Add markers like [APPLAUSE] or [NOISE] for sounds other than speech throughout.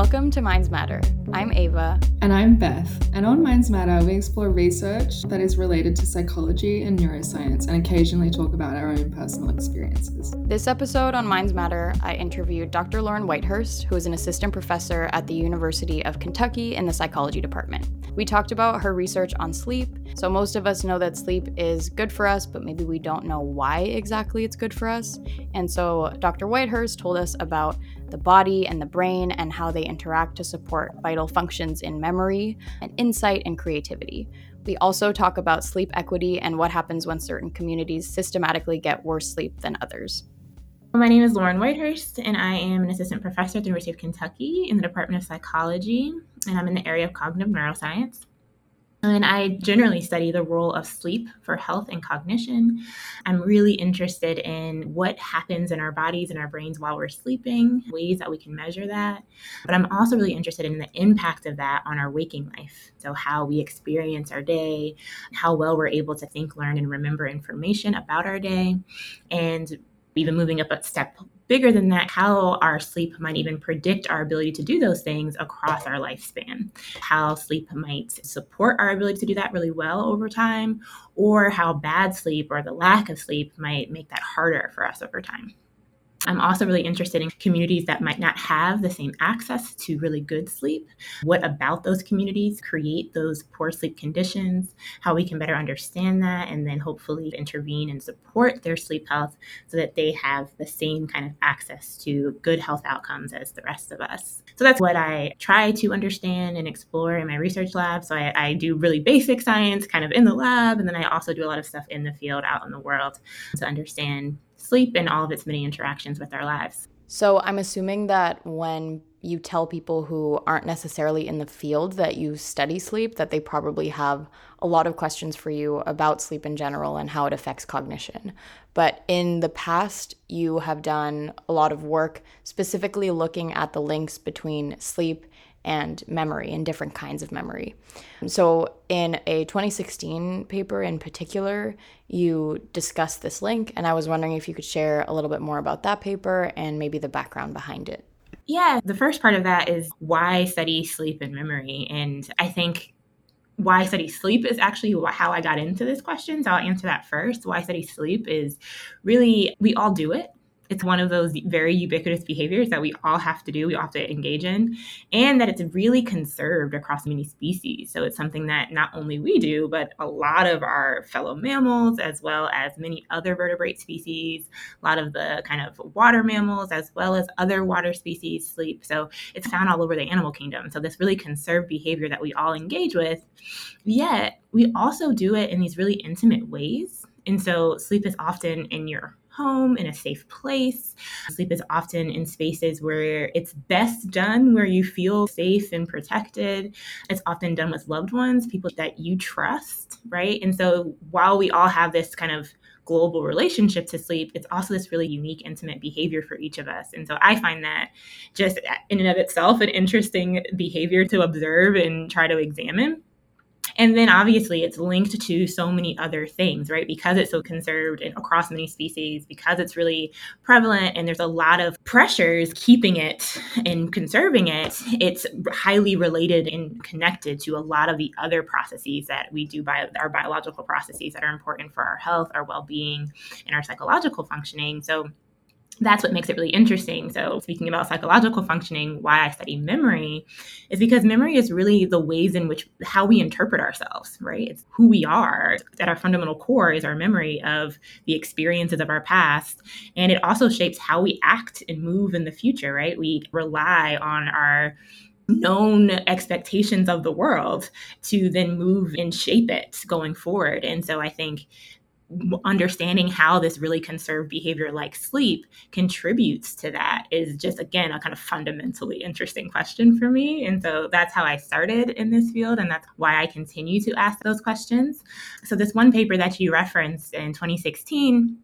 Welcome to Minds Matter. I'm Ava. And I'm Beth. And on Minds Matter, we explore research that is related to psychology and neuroscience and occasionally talk about our own personal experiences. This episode on Minds Matter, I interviewed Dr. Lauren Whitehurst, who is an assistant professor at the University of Kentucky in the psychology department. We talked about her research on sleep. So, most of us know that sleep is good for us, but maybe we don't know why exactly it's good for us. And so, Dr. Whitehurst told us about the body and the brain and how they interact to support vital functions in memory and insight and creativity. We also talk about sleep equity and what happens when certain communities systematically get worse sleep than others. My name is Lauren Whitehurst, and I am an assistant professor at the University of Kentucky in the Department of Psychology, and I'm in the area of cognitive neuroscience. And I generally study the role of sleep for health and cognition. I'm really interested in what happens in our bodies and our brains while we're sleeping, ways that we can measure that. But I'm also really interested in the impact of that on our waking life. So, how we experience our day, how well we're able to think, learn, and remember information about our day, and even moving up a step bigger than that, how our sleep might even predict our ability to do those things across our lifespan, how sleep might support our ability to do that really well over time, or how bad sleep or the lack of sleep might make that harder for us over time. I'm also really interested in communities that might not have the same access to really good sleep. What about those communities create those poor sleep conditions? How we can better understand that and then hopefully intervene and support their sleep health so that they have the same kind of access to good health outcomes as the rest of us. So that's what I try to understand and explore in my research lab. So I, I do really basic science kind of in the lab, and then I also do a lot of stuff in the field out in the world to understand sleep and all of its many interactions with our lives. So I'm assuming that when you tell people who aren't necessarily in the field that you study sleep, that they probably have a lot of questions for you about sleep in general and how it affects cognition. But in the past, you have done a lot of work specifically looking at the links between sleep and memory and different kinds of memory. So, in a 2016 paper in particular, you discussed this link, and I was wondering if you could share a little bit more about that paper and maybe the background behind it. Yeah, the first part of that is why study sleep and memory. And I think why study sleep is actually how I got into this question. So I'll answer that first. Why study sleep is really, we all do it it's one of those very ubiquitous behaviors that we all have to do, we all have to engage in, and that it's really conserved across many species. So it's something that not only we do, but a lot of our fellow mammals, as well as many other vertebrate species, a lot of the kind of water mammals, as well as other water species sleep. So it's found all over the animal kingdom. So this really conserved behavior that we all engage with, yet we also do it in these really intimate ways. And so sleep is often in your home, in a safe place. Sleep is often in spaces where it's best done, where you feel safe and protected. It's often done with loved ones, people that you trust, right? And so while we all have this kind of global relationship to sleep, it's also this really unique, intimate behavior for each of us. And so I find that just in and of itself an interesting behavior to observe and try to examine. And then obviously it's linked to so many other things, right? Because it's so conserved and across many species, because it's really prevalent and there's a lot of pressures keeping it and conserving it, it's highly related and connected to a lot of the other processes that we do by our biological processes that are important for our health, our well-being, and our psychological functioning. So that's what makes it really interesting. So, speaking about psychological functioning, why I study memory is because memory is really the ways in which how we interpret ourselves, right? It's who we are. At our fundamental core is our memory of the experiences of our past. And it also shapes how we act and move in the future, right? We rely on our known expectations of the world to then move and shape it going forward. And so I think understanding how this really conserved behavior like sleep contributes to that is just again a kind of fundamentally interesting question for me. And so that's how i started in this field and that's why i continue to ask those questions. So this one paper that you referenced in 2016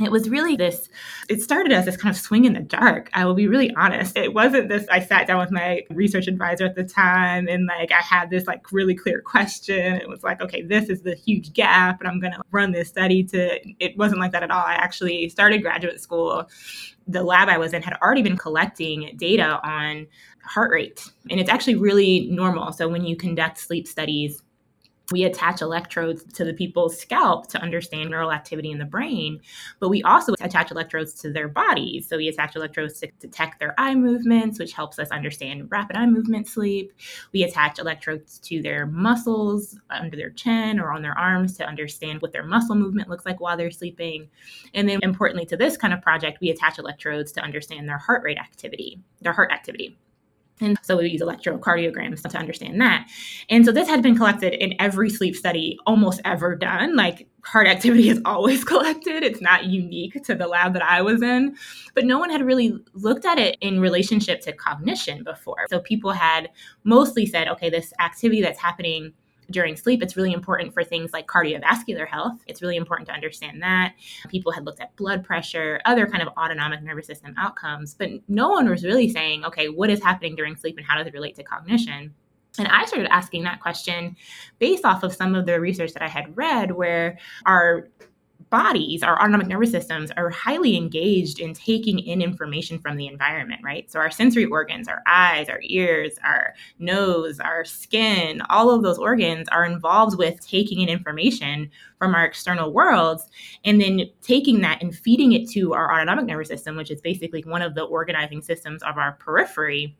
it was really this it started as this kind of swing in the dark i will be really honest. It wasn't this i sat down with my research advisor at the time and like i had this like really clear question. It was like okay this is the huge gap and i'm going to run this study to it wasn't like that at all. I actually started graduate school. The lab i was in had already been collecting data on heart rate and it's actually really normal. So when you conduct sleep studies we attach electrodes to the people's scalp to understand neural activity in the brain, but we also attach electrodes to their bodies. So we attach electrodes to detect their eye movements, which helps us understand rapid eye movement sleep. We attach electrodes to their muscles under their chin or on their arms to understand what their muscle movement looks like while they're sleeping. And then importantly to this kind of project, we attach electrodes to understand their heart rate activity, their heart activity. And so we use electrocardiograms to understand that. And so this had been collected in every sleep study almost ever done. Like heart activity is [LAUGHS] always collected. It's not unique to the lab that I was in. But no one had really looked at it in relationship to cognition before. So people had mostly said, okay, this activity that's happening during sleep, it's really important for things like cardiovascular health. It's really important to understand that. People had looked at blood pressure, other kind of autonomic nervous system outcomes, but no one was really saying, okay, what is happening during sleep and how does it relate to cognition? And I started asking that question based off of some of the research that I had read, where our bodies, our autonomic nervous systems, are highly engaged in taking in information from the environment, right? So, our sensory organs, our eyes, our ears, our nose, our skin, all of those organs are involved with taking in information from our external worlds and then taking that and feeding it to our autonomic nervous system, which is basically one of the organizing systems of our periphery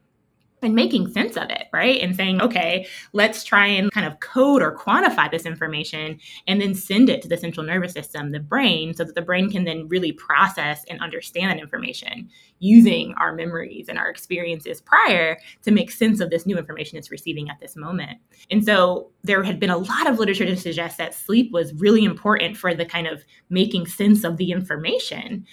and making sense of it, right? And saying, okay, let's try and kind of code or quantify this information and then send it to the central nervous system, the brain, so that the brain can then really process and understand that information using our memories and our experiences prior to make sense of this new information it's receiving at this moment. And so there had been a lot of literature to suggest that sleep was really important for the kind of making sense of the information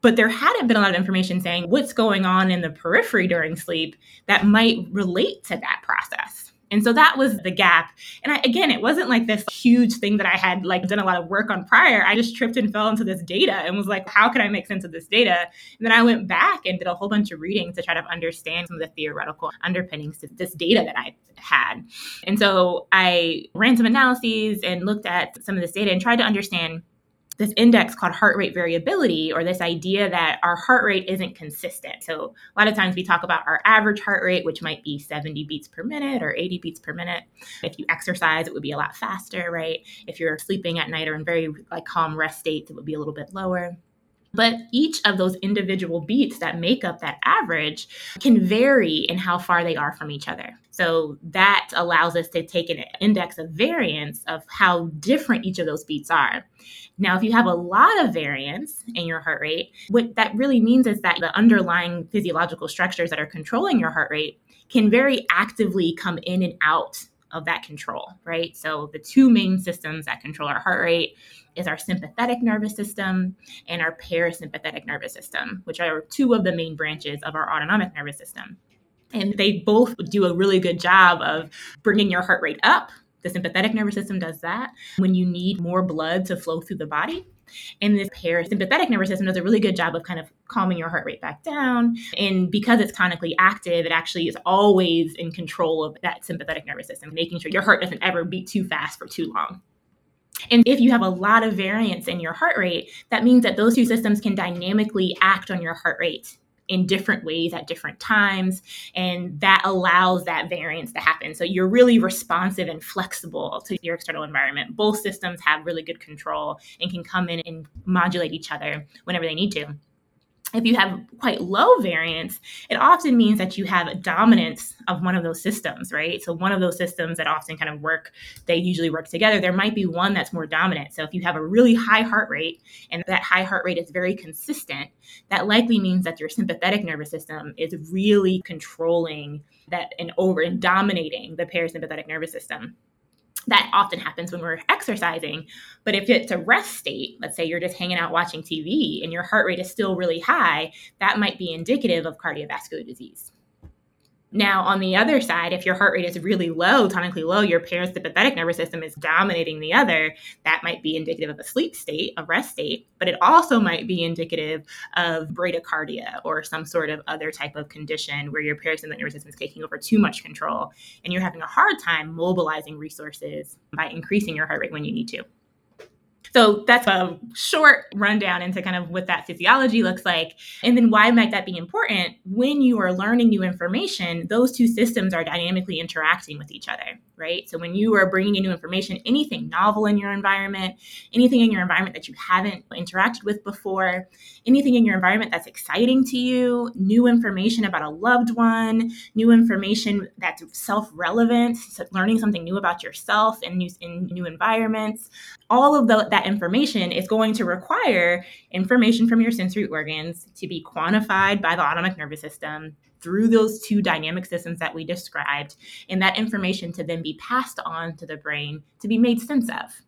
but there hadn't been a lot of information saying what's going on in the periphery during sleep that might relate to that process. And so that was the gap. And I, again, it wasn't like this huge thing that I had like done a lot of work on prior. I just tripped and fell into this data and was like, how can I make sense of this data? And then I went back and did a whole bunch of reading to try to understand some of the theoretical underpinnings to this data that I had. And so I ran some analyses and looked at some of this data and tried to understand this index called heart rate variability, or this idea that our heart rate isn't consistent. So, a lot of times we talk about our average heart rate, which might be 70 beats per minute or 80 beats per minute. If you exercise, it would be a lot faster, right? If you're sleeping at night or in very like calm rest states, it would be a little bit lower. But each of those individual beats that make up that average can vary in how far they are from each other. So that allows us to take an index of variance of how different each of those beats are. Now, if you have a lot of variance in your heart rate, what that really means is that the underlying physiological structures that are controlling your heart rate can very actively come in and out of that control, right? So the two main systems that control our heart rate is our sympathetic nervous system and our parasympathetic nervous system, which are two of the main branches of our autonomic nervous system. And they both do a really good job of bringing your heart rate up. The sympathetic nervous system does that when you need more blood to flow through the body. And this parasympathetic nervous system does a really good job of kind of calming your heart rate back down. And because it's chronically active, it actually is always in control of that sympathetic nervous system, making sure your heart doesn't ever beat too fast for too long. And if you have a lot of variance in your heart rate, that means that those two systems can dynamically act on your heart rate in different ways at different times. And that allows that variance to happen. So you're really responsive and flexible to your external environment. Both systems have really good control and can come in and modulate each other whenever they need to if you have quite low variance, it often means that you have a dominance of one of those systems, right? So, one of those systems that often kind of work, they usually work together. There might be one that's more dominant. So, if you have a really high heart rate and that high heart rate is very consistent, that likely means that your sympathetic nervous system is really controlling that and over and dominating the parasympathetic nervous system that often happens when we're exercising. But if it's a rest state, let's say you're just hanging out watching TV and your heart rate is still really high, that might be indicative of cardiovascular disease. Now, on the other side, if your heart rate is really low, tonically low, your parasympathetic nervous system is dominating the other, that might be indicative of a sleep state, a rest state, but it also might be indicative of bradycardia or some sort of other type of condition where your parasympathetic nervous system is taking over too much control and you're having a hard time mobilizing resources by increasing your heart rate when you need to. So that's a short rundown into kind of what that physiology looks like. And then why might that be important? When you are learning new information, those two systems are dynamically interacting with each other, right? So when you are bringing in new information, anything novel in your environment, anything in your environment that you haven't interacted with before, anything in your environment that's exciting to you, new information about a loved one, new information that's self-relevant, so learning something new about yourself in new, in new environments, all of the, that information is going to require information from your sensory organs to be quantified by the autonomic nervous system through those two dynamic systems that we described, and that information to then be passed on to the brain to be made sense of.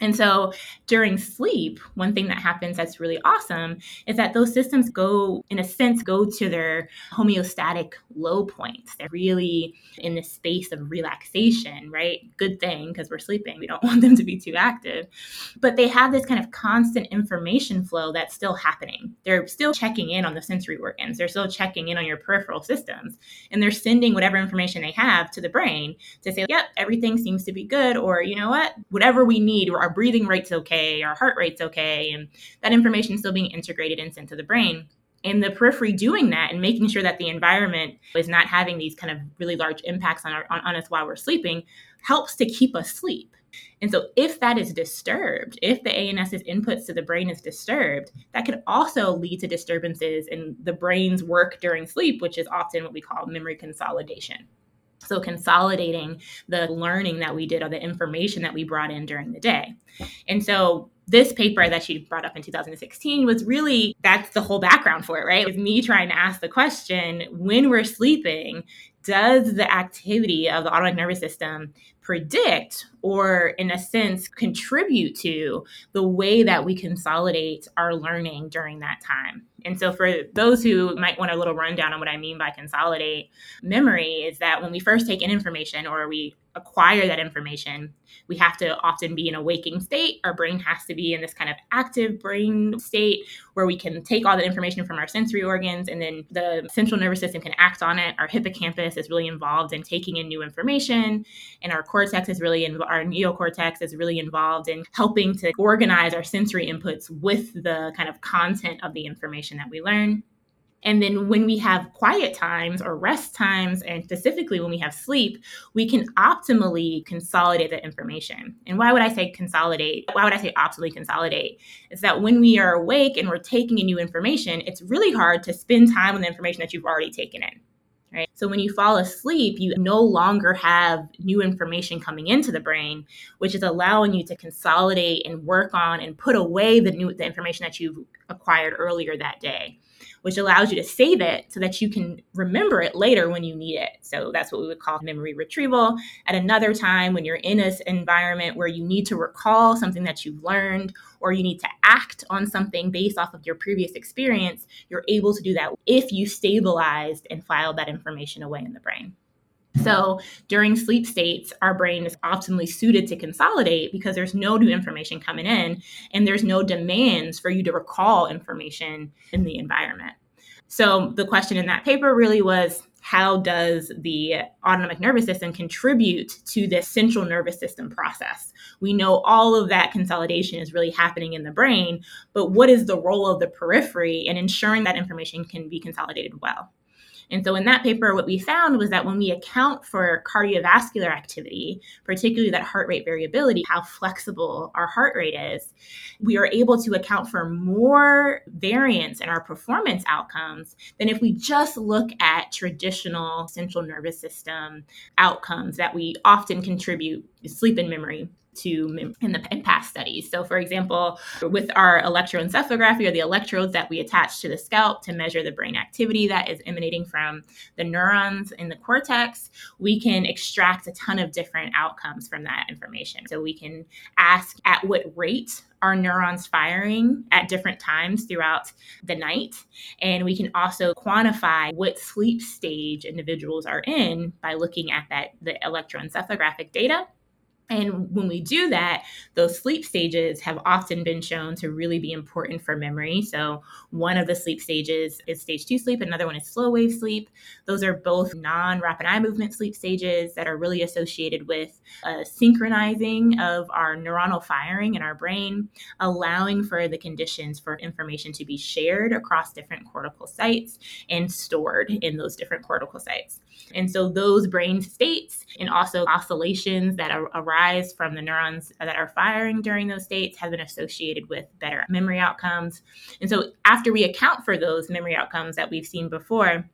And so during sleep, one thing that happens that's really awesome is that those systems go, in a sense, go to their homeostatic low points. They're really in the space of relaxation, right? Good thing because we're sleeping. We don't [LAUGHS] want them to be too active. But they have this kind of constant information flow that's still happening. They're still checking in on the sensory organs, they're still checking in on your peripheral systems, and they're sending whatever information they have to the brain to say, yep, everything seems to be good, or you know what, whatever we need, our breathing rate's okay, our heart rate's okay, and that information is still being integrated and sent to the brain. And the periphery doing that and making sure that the environment is not having these kind of really large impacts on, our, on, on, us while we're sleeping helps to keep us asleep. And so if that is disturbed if the ANS's inputs to the brain is disturbed that could also lead to disturbances in the brain's work during sleep which is often what we call memory consolidation so, consolidating the learning that we did or the information that we brought in during the day. And so, this paper that she brought up in 2016 was really that's the whole background for it, right? It was me trying to ask the question when we're sleeping, does the activity of the autonomic nervous system predict or, in a sense, contribute to the way that we consolidate our learning during that time? And so, for those who might want a little rundown on what I mean by consolidate memory, is that when we first take in information or we acquire that information, we have to often be in a waking state. Our brain has to be in this kind of active brain state where we can take all the information from our sensory organs and then the central nervous system can act on it. Our hippocampus is really involved in taking in new information, and our cortex is really in, our neocortex is really involved in helping to organize our sensory inputs with the kind of content of the information that we learn. And then when we have quiet times or rest times, and specifically when we have sleep, we can optimally consolidate the information. And why would I say consolidate? Why would I say optimally consolidate? Is that when we are awake and we're taking in new information, it's really hard to spend time on the information that you've already taken in. Right? So when you fall asleep, you no longer have new information coming into the brain, which is allowing you to consolidate and work on and put away the new the information that you've acquired earlier that day which allows you to save it so that you can remember it later when you need it. So that's what we would call memory retrieval. At another time, when you're in an environment where you need to recall something that you've learned or you need to act on something based off of your previous experience, you're able to do that if you stabilized and filed that information away in the brain. So during sleep states, our brain is optimally suited to consolidate because there's no new information coming in and there's no demands for you to recall information in the environment. So the question in that paper really was how does the autonomic nervous system contribute to this central nervous system process? We know all of that consolidation is really happening in the brain, but what is the role of the periphery in ensuring that information can be consolidated well? And so in that paper, what we found was that when we account for cardiovascular activity, particularly that heart rate variability, how flexible our heart rate is, we are able to account for more variance in our performance outcomes than if we just look at traditional central nervous system outcomes that we often contribute sleep and memory to in the in past studies. So, for example, with our electroencephalography or the electrodes that we attach to the scalp to measure the brain activity that is emanating from the neurons in the cortex, we can extract a ton of different outcomes from that information. So, we can ask at what rate are neurons firing at different times throughout the night. And we can also quantify what sleep stage individuals are in by looking at that the electroencephalographic data. And when we do that, those sleep stages have often been shown to really be important for memory. So, one of the sleep stages is stage two sleep, another one is slow wave sleep. Those are both non rapid eye movement sleep stages that are really associated with synchronizing of our neuronal firing in our brain, allowing for the conditions for information to be shared across different cortical sites and stored in those different cortical sites. And so, those brain states and also oscillations that arise arise from the neurons that are firing during those states have been associated with better memory outcomes. And so, after we account for those memory outcomes that we've seen before,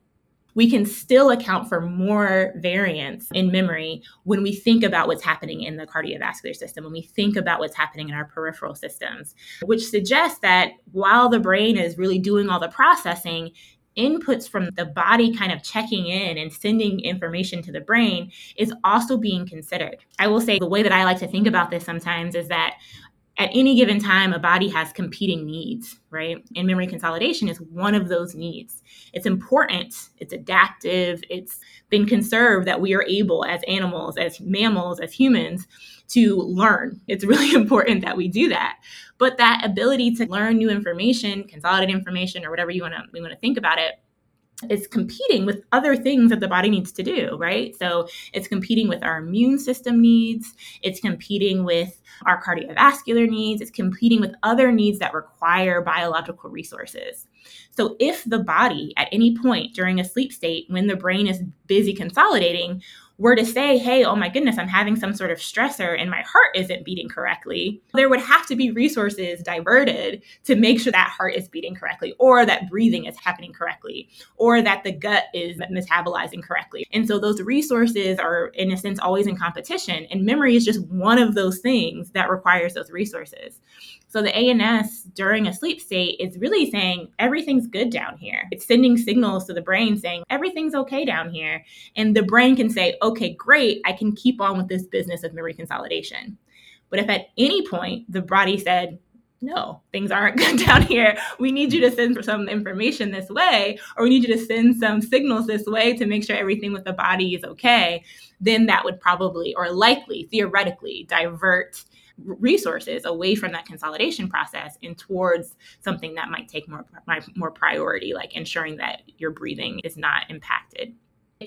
we can still account for more variance in memory when we think about what's happening in the cardiovascular system, when we think about what's happening in our peripheral systems, which suggests that while the brain is really doing all the processing, inputs from the body kind of checking in and sending information to the brain is also being considered. I will say the way that I like to think about this sometimes is that at any given time, a body has competing needs, right? And memory consolidation is one of those needs. It's important, it's adaptive, it's been conserved that we are able as animals, as mammals, as humans to learn. It's [LAUGHS] really important that we do that. But that ability to learn new information, consolidate information, or whatever you want to we want to think about it, is competing with other things that the body needs to do, right? So it's competing with our immune system needs, it's competing with our cardiovascular needs, it's competing with other needs that require biological resources. So if the body at any point during a sleep state, when the brain is busy consolidating, were to say, hey, oh my goodness, I'm having some sort of stressor and my heart isn't beating correctly, there would have to be resources diverted to make sure that heart is beating correctly, or that breathing is happening correctly, or that the gut is metabolizing correctly. And so those resources are, in a sense, always in competition. And memory is just one of those things that requires those resources. So the ANS during a sleep state is really saying everything's good down here. It's sending signals to the brain saying everything's okay down here. And the brain can say, okay, great, I can keep on with this business of memory consolidation. But if at any point the body said, no, things aren't [LAUGHS] good down here. We need you to send some information this way, or we need you to send some signals this way to make sure everything with the body is okay. Then that would probably, or likely, theoretically, divert resources away from that consolidation process and towards something that might take more more priority like ensuring that your breathing is not impacted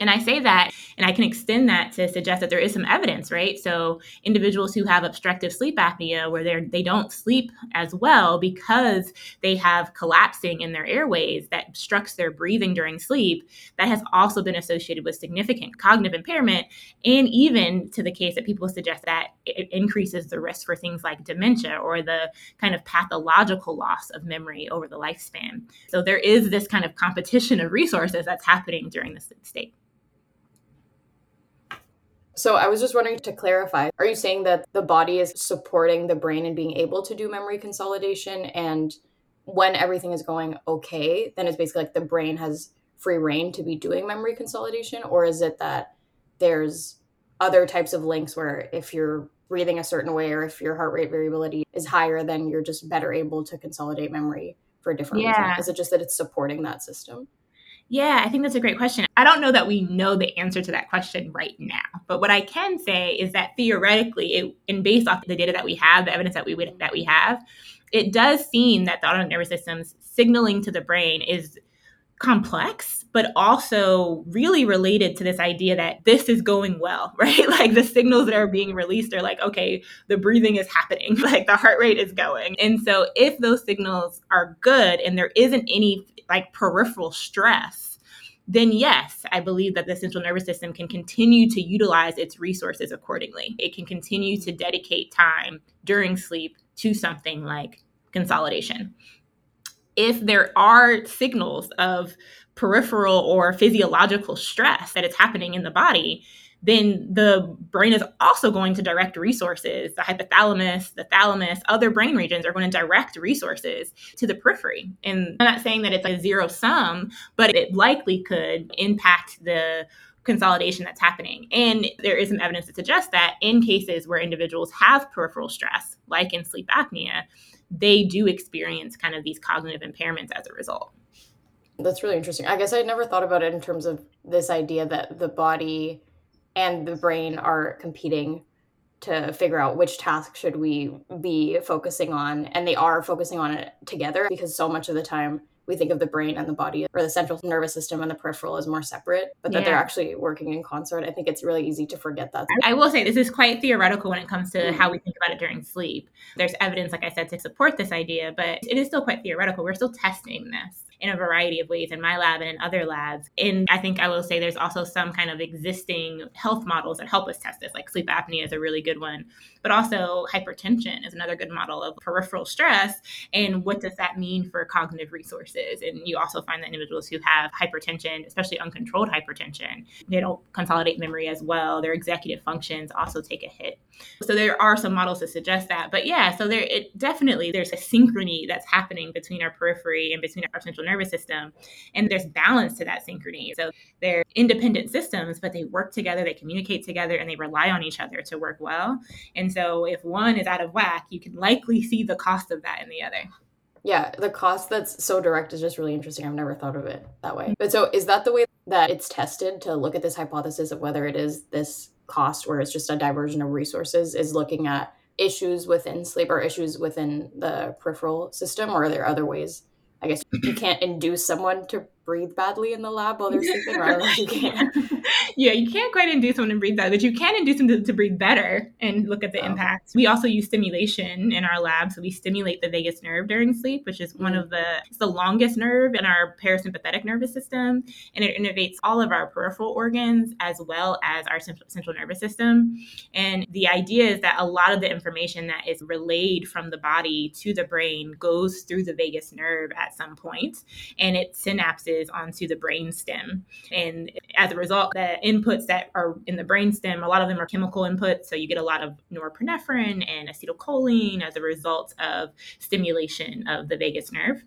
and I say that, and I can extend that to suggest that there is some evidence, right? So individuals who have obstructive sleep apnea, where they they don't sleep as well because they have collapsing in their airways that obstructs their breathing during sleep, that has also been associated with significant cognitive impairment, and even to the case that people suggest that it increases the risk for things like dementia or the kind of pathological loss of memory over the lifespan. So there is this kind of competition of resources that's happening during the sleep state. So I was just wondering to clarify, are you saying that the body is supporting the brain and being able to do memory consolidation and when everything is going okay, then it's basically like the brain has free rein to be doing memory consolidation or is it that there's other types of links where if you're breathing a certain way or if your heart rate variability is higher then you're just better able to consolidate memory for a different yeah. reason? Is it just that it's supporting that system? Yeah, I think that's a great question. I don't know that we know the answer to that question right now, but what I can say is that theoretically, it, and based off the data that we have, the evidence that we would, that we have, it does seem that the autonomic nervous system's signaling to the brain is complex, but also really related to this idea that this is going well, [LAUGHS] right? Like the signals that are being released are like, okay, the breathing is happening, [LAUGHS] like the heart rate is going. And so if those signals are good and there isn't any like peripheral stress, then yes, I believe that the central nervous system can continue to utilize its resources accordingly. It can continue to dedicate time during sleep to something like consolidation. If there are signals of peripheral or physiological stress that is happening in the body, then the brain is also going to direct resources. The hypothalamus, the thalamus, other brain regions are going to direct resources to the periphery. And I'm not saying that it's a zero sum, but it likely could impact the consolidation that's happening. And there is some evidence that suggests that in cases where individuals have peripheral stress, like in sleep apnea, they do experience kind of these cognitive impairments as a result. That's really interesting. I guess I never thought about it in terms of this idea that the body and the brain are competing to figure out which task should we be focusing on and they are focusing on it together because so much of the time we think of the brain and the body or the central nervous system and the peripheral as more separate, but that yeah. they're actually working in concert. I think it's really easy to forget that. I will say this is quite theoretical when it comes to mm-hmm. how we think about it during sleep. There's evidence, like I said, to support this idea, but it is still quite theoretical. We're still testing this in a variety of ways in my lab and in other labs. And I think I will say there's also some kind of existing health models that help us test this, like sleep apnea is a really good one, but also hypertension is another good model of peripheral stress. And what does that mean for cognitive resources? And you also find that individuals who have hypertension, especially uncontrolled hypertension, they don't consolidate memory as well. Their executive functions also take a hit. So there are some models to suggest that. But yeah, so there it definitely there's a synchrony that's happening between our periphery and between our central nervous system. And there's balance to that synchrony. So they're independent systems, but they work together, they communicate together, and they rely on each other to work well. And so if one is out of whack, you can likely see the cost of that in the other. Yeah, the cost that's so direct is just really interesting. I've never thought of it that way. But so is that the way that it's tested to look at this hypothesis of whether it is this cost where it's just a diversion of resources is looking at issues within sleep or issues within the peripheral system or are there other ways I guess you [CLEARS THROAT] can't induce someone to breathe badly in the lab while they're [LAUGHS] sleeping, right? you can. [LAUGHS] yeah, you can't quite induce someone to breathe bad, but you can induce them to, to breathe better and look at the oh. impact. We also use stimulation in our lab, so we stimulate the vagus nerve during sleep, which is one mm. of the it's the longest nerve in our parasympathetic nervous system, and it innervates all of our peripheral organs as well as our central nervous system. And the idea is that a lot of the information that is relayed from the body to the brain goes through the vagus nerve at some point, and it synapses onto the brain stem. And as a result, the inputs that are in the brain stem, a lot of them are chemical inputs. So you get a lot of norepinephrine and acetylcholine as a result of stimulation of the vagus nerve.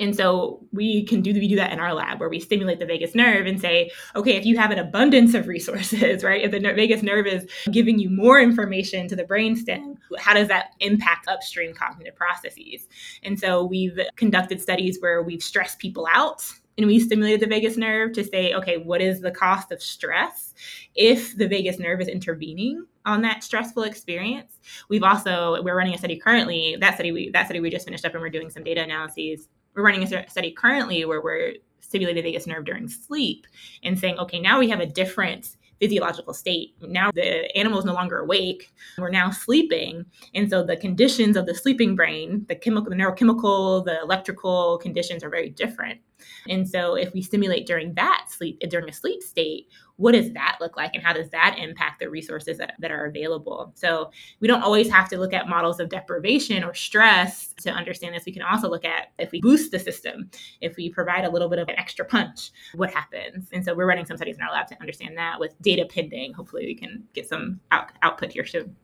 And so we can do we do that in our lab where we stimulate the vagus nerve and say, okay, if you have an abundance of resources, [LAUGHS] right? If the vagus nerve is giving you more information to the brainstem, how does that impact upstream cognitive processes? And so we've conducted studies where we've stressed people out and we stimulated the vagus nerve to say, okay, what is the cost of stress if the vagus nerve is intervening on that stressful experience? We've also we're running a study currently. That study we that study we just finished up, and we're doing some data analyses. We're running a study currently where we're stimulating the vagus nerve during sleep and saying, okay, now we have a different physiological state. Now the animal is no longer awake. We're now sleeping. And so the conditions of the sleeping brain, the chemical, the neurochemical, the electrical conditions are very different. And so if we stimulate during that sleep, during a sleep state, what does that look like and how does that impact the resources that, that are available? So we don't always have to look at models of deprivation or stress to understand this. We can also look at if we boost the system, if we provide a little bit of an extra punch, what happens? And so we're running some studies in our lab to understand that with data pending. Hopefully we can get some out, output here soon.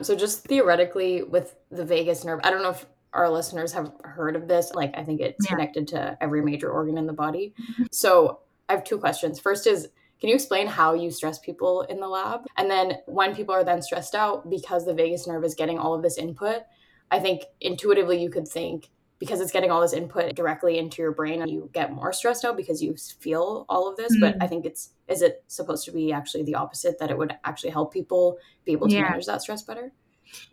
So just theoretically with the vagus nerve, I don't know if our listeners have heard of this. Like, I think it's yeah. connected to every major organ in the body. Mm-hmm. So, I have two questions. First is, can you explain how you stress people in the lab? And then, when people are then stressed out because the vagus nerve is getting all of this input, I think intuitively you could think because it's getting all this input directly into your brain and you get more stressed out because you feel all of this mm-hmm. but i think it's is it supposed to be actually the opposite that it would actually help people be able to yeah. manage that stress better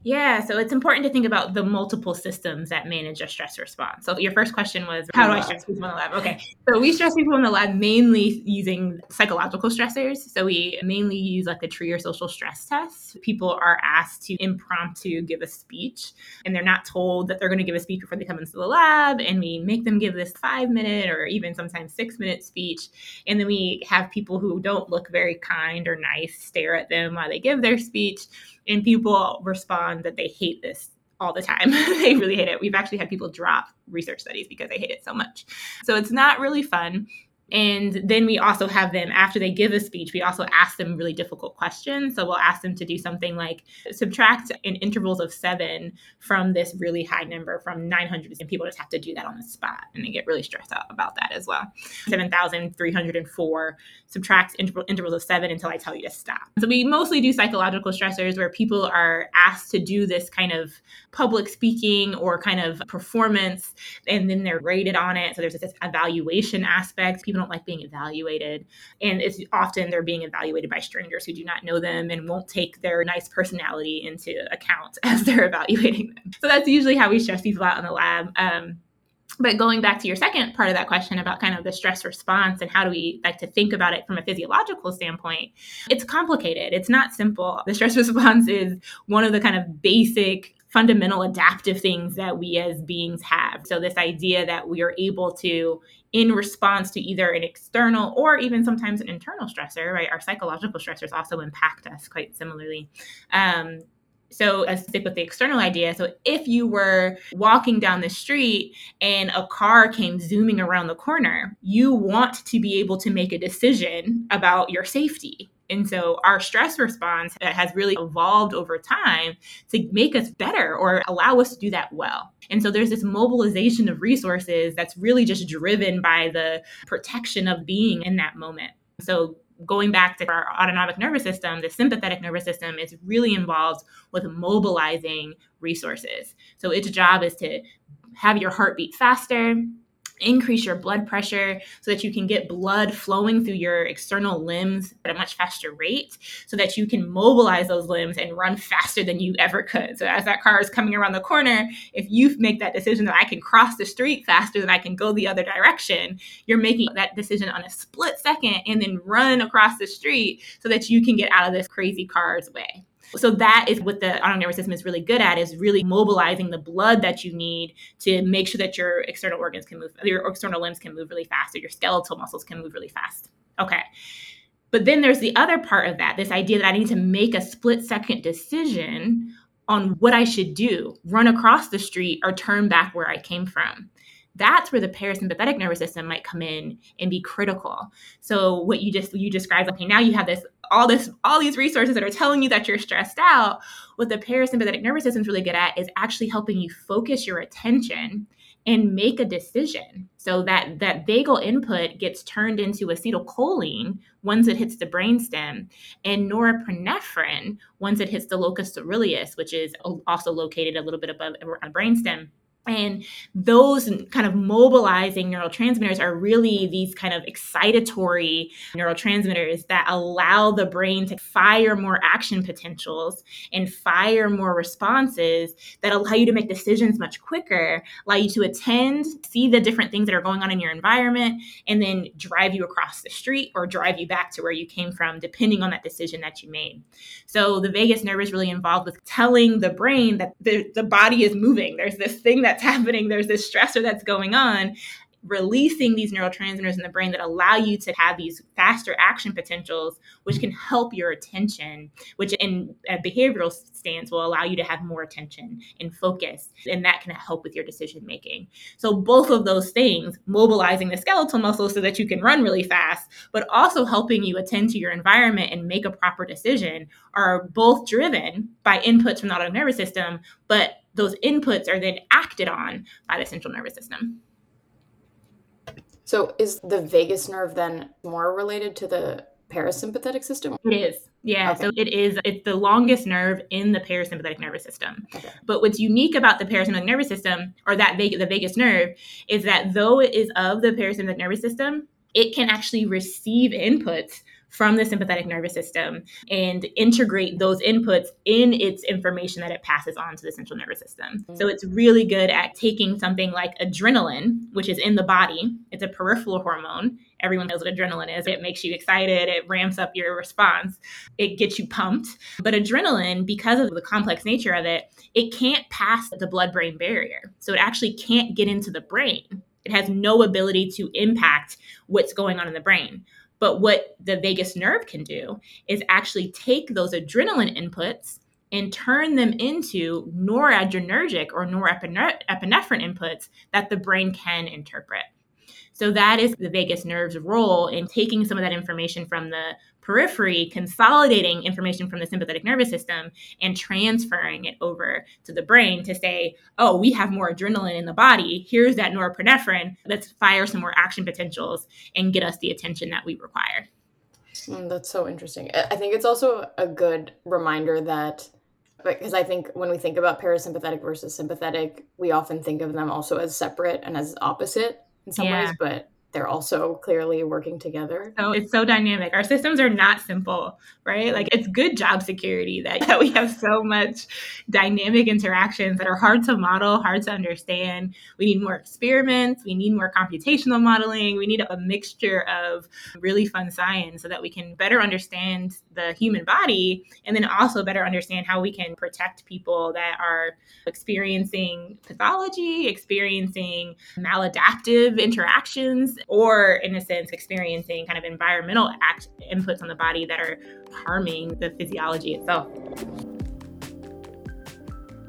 yeah, so it's important to think about the multiple systems that manage a stress response. So your first question was, how do I stress people in the lab? Okay, so we stress people in the lab mainly using psychological stressors. So we mainly use like the or social stress test. People are asked to impromptu give a speech, and they're not told that they're going to give a speech before they come into the lab. And we make them give this five minute Trier even sometimes six minute speech. And then we have people who don't look very kind or nice stare at them while they give their speech and people respond that they hate this all the time. [LAUGHS] they really hate it. We've actually had people drop research studies because they hate it so much. So it's not really fun. And then we also have them, after they give a speech, we also ask them really difficult questions. So we'll ask them to do something like subtract in intervals of seven from this really high number from 900. And people just have to do that on the spot. And they get really stressed out about that as well. 7,304 subtract interval, intervals of seven until I tell you to stop. So we mostly do psychological stressors where people are asked to do this kind of public speaking or kind of performance, and then they're rated on it. So there's this evaluation aspect. People don't like being evaluated. And it's often they're being evaluated by strangers who do not know them and won't take their nice personality into account [LAUGHS] as they're evaluating them. So that's usually how we stress people out in the lab. Um, but going back to your second part of that question about kind of the stress response and how do we like to think about it from a physiological standpoint, it's complicated. It's not simple. The stress [LAUGHS] response is one of the kind of basic fundamental adaptive things that we as beings have. So, this idea that we are able to, in response to either an external or even sometimes an internal stressor, right? Our psychological stressors also impact us quite similarly. Um, so let's stick with the external idea. So if you were walking down the street and a car came zooming around the corner, you want to be able to make a decision about your safety and so our stress response has really evolved over time to make us better or allow us to do that well. And so there's this mobilization of resources that's really just driven by the protection of being in that moment. So going back to our autonomic nervous system, the sympathetic nervous system is really involved with mobilizing resources. So its job is to have your heart beat faster, increase your blood pressure so that you can get blood flowing through your external limbs at a much faster rate so that you can mobilize those limbs and run faster than you ever could. So as that car is coming around the corner, if you make that decision that I can cross the street faster than I can go the other direction, you're making that decision on a split second and then run across the street so that you can get out of this crazy car's way. So that is what the autonomic nervous system is really good at is really mobilizing the blood that you need to make sure that your external organs can move, your external limbs can move really fast, or your skeletal muscles can move really fast. Okay. But then there's the other part of that, this idea that I need to make a split second decision on what I should do, run across the street or turn back where I came from that's where the parasympathetic nervous system might come in and be critical. So what you just you described, okay, now you have this all this all these resources that are telling you that you're stressed out. What the parasympathetic nervous system is really good at is actually helping you focus your attention and make a decision so that that vagal input gets turned into acetylcholine once it hits the brainstem and norepinephrine once it hits the locus coeruleus which is also located a little bit above our brainstem and those kind of mobilizing neurotransmitters are really these kind of excitatory neurotransmitters that allow the brain to fire more action potentials and fire more responses that allow you to make decisions much quicker, allow you to attend, see the different things that are going on in your environment, and then drive you across the street or drive you back to where you came from, depending on that decision that you made. So the vagus nerve is really involved with telling the brain that the, the body is moving. There's this thing that that's [LAUGHS] happening, there's this stressor that's going on, releasing these neurotransmitters in the brain that allow you to have these faster action potentials, which can help your attention, which in a behavioral stance will allow you to have more attention and focus, and that can help with your decision making. So, both of those things, mobilizing the skeletal muscles so that you can run really fast, but also helping you attend to your environment and make a proper decision, are both driven by inputs from the autonomic nervous system, but those inputs are then acted on by the central nervous system. So, is the vagus nerve then more related to the parasympathetic system? It is. Yeah, okay. so it is it's the longest nerve in the parasympathetic nervous system. Okay. But what's unique about the parasympathetic nervous system or that vagus, the vagus nerve is that though it is of the parasympathetic nervous system, it can actually receive inputs from the sympathetic nervous system and integrate those inputs in its information that it passes on to the central nervous system. Mm. So it's really good at taking something like adrenaline, which is in the body, it's a peripheral hormone. Everyone knows what adrenaline is. It makes you excited, it ramps up your response, it gets you pumped. But adrenaline, because of the complex nature of it, it can't pass the blood brain barrier. So it actually can't get into the brain. It has no ability to impact what's going on in the brain. But what the vagus nerve can do is actually take those adrenaline inputs and turn them into noradrenergic or norepinephrine inputs that the brain can interpret. So that is the vagus nerve's role in taking some of that information from the periphery, consolidating information from the sympathetic nervous system and transferring it over to the brain to say, oh, we have more adrenaline in the body. Here's that norepinephrine. Let's fire some more action potentials and get us the attention that we require. Mm, that's so interesting. I think it's also a good reminder that because I think when we think about parasympathetic versus sympathetic, we often think of them also as separate and as opposite in some yeah. ways, but they're also clearly working together. So it's so dynamic. Our systems are not simple, right? Like it's good job security that, [LAUGHS] that we have so much dynamic interactions that are hard to model, hard to understand. We need more experiments, we need more computational modeling, we need a mixture of really fun science so that we can better understand the human body and then also better understand how we can protect people that are experiencing pathology, experiencing maladaptive interactions or in a sense experiencing kind of environmental act- inputs on the body that are harming the physiology itself.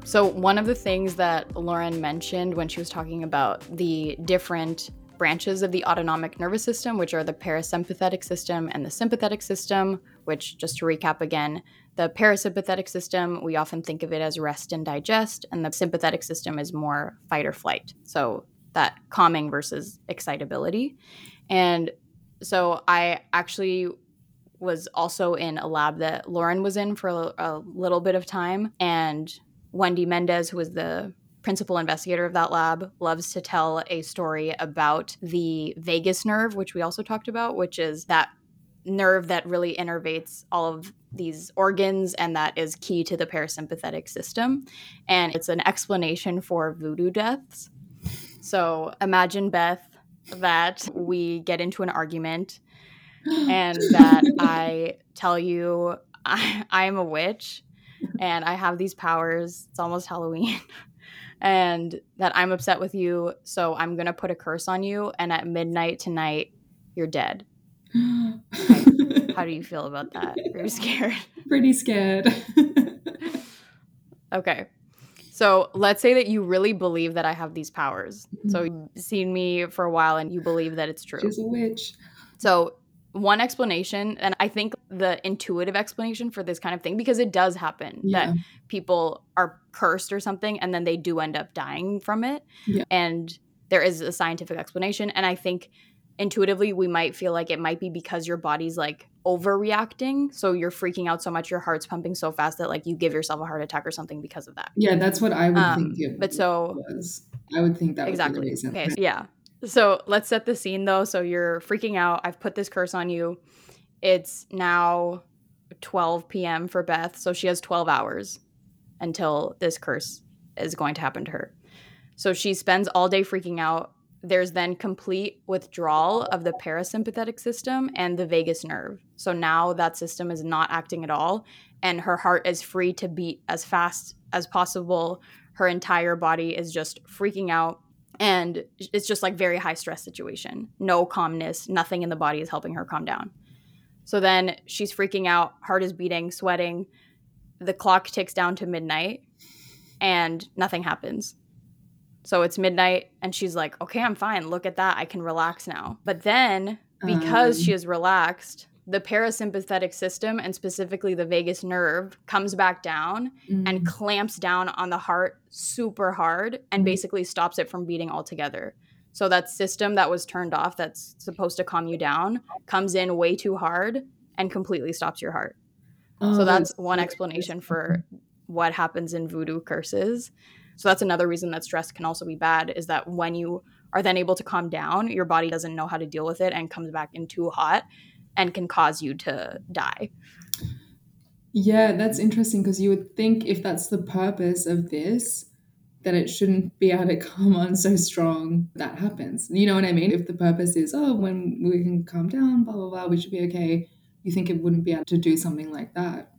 So, one of the things that Lauren mentioned when she was talking about the different branches of the autonomic nervous system, which are the parasympathetic system and the sympathetic system, which, just to recap again, the parasympathetic system, we often think of it as rest and digest, and the sympathetic system is more fight or flight. So, that calming versus excitability. And so I actually was also in a lab that Lauren was in for a, a little bit of time. And Wendy Mendes, who was the principal investigator of that lab, loves to tell a story about the vagus nerve, which we also talked about, which is that nerve that really innervates all of these organs and that is key to the parasympathetic system. And it's an explanation for voodoo deaths. So imagine, Beth, that we get into an argument [GASPS] and that I tell you [LAUGHS] I, I am a witch and I have these powers. It's almost Halloween. [LAUGHS] and that I'm upset with you. So I'm going to put a curse on you. And at midnight tonight, you're dead. [LAUGHS] How do you feel about that? Are you scared? Pretty scared. okay. So let's say that you really believe that I have these powers. Mm-hmm. So you've seen me for a while and you believe that it's true. She's a witch. So one explanation, and I think the intuitive explanation for this kind of thing, because it does happen yeah. that people are cursed or something and then they do end up dying from it. Yeah. And there is a scientific explanation. And I think intuitively we might feel like it might be because your body's like overreacting. So you're freaking out so much your heart's pumping so fast that like you give yourself a heart attack or something because of that. Yeah that's what i would um, think but so was. i would think that exactly. okay so yeah. So let's set the scene though. So you're freaking out. I've put this curse on you. It's now 12 p.m for beth. So she has 12 hours until this curse is going to happen to her. So she spends all day freaking out there's then complete withdrawal of the parasympathetic system and the vagus nerve. So now that system is not acting at all, and her heart is free to beat as fast as possible. Her entire body is just freaking out. And it's just like very high stress situation. No calmness, nothing in the body is helping her calm down. So then she's freaking out, heart is beating, sweating. The clock ticks down to midnight and nothing happens. So it's midnight and she's like, okay, I'm fine. Look at that. I can relax now. But then, because um. she is relaxed, the parasympathetic system and specifically the vagus nerve comes back down mm. and clamps down on the heart super hard and mm. basically stops it from beating altogether. So that system that was turned off that's supposed to calm you down comes in way too hard and completely stops your heart. Oh, so that's one explanation for what happens in voodoo curses. So that's another reason that stress can also be bad is that when you are then able to calm down, your body doesn't know how to deal with it and comes back in too hot and can cause you to die. Yeah, that's interesting because you would think if that's the purpose of this, that it shouldn't be able to [LAUGHS] come on so strong that happens. You know what I mean? If the purpose is, oh, when we can calm down, blah, blah, blah, we should be okay, you think it wouldn't be able to do something like that.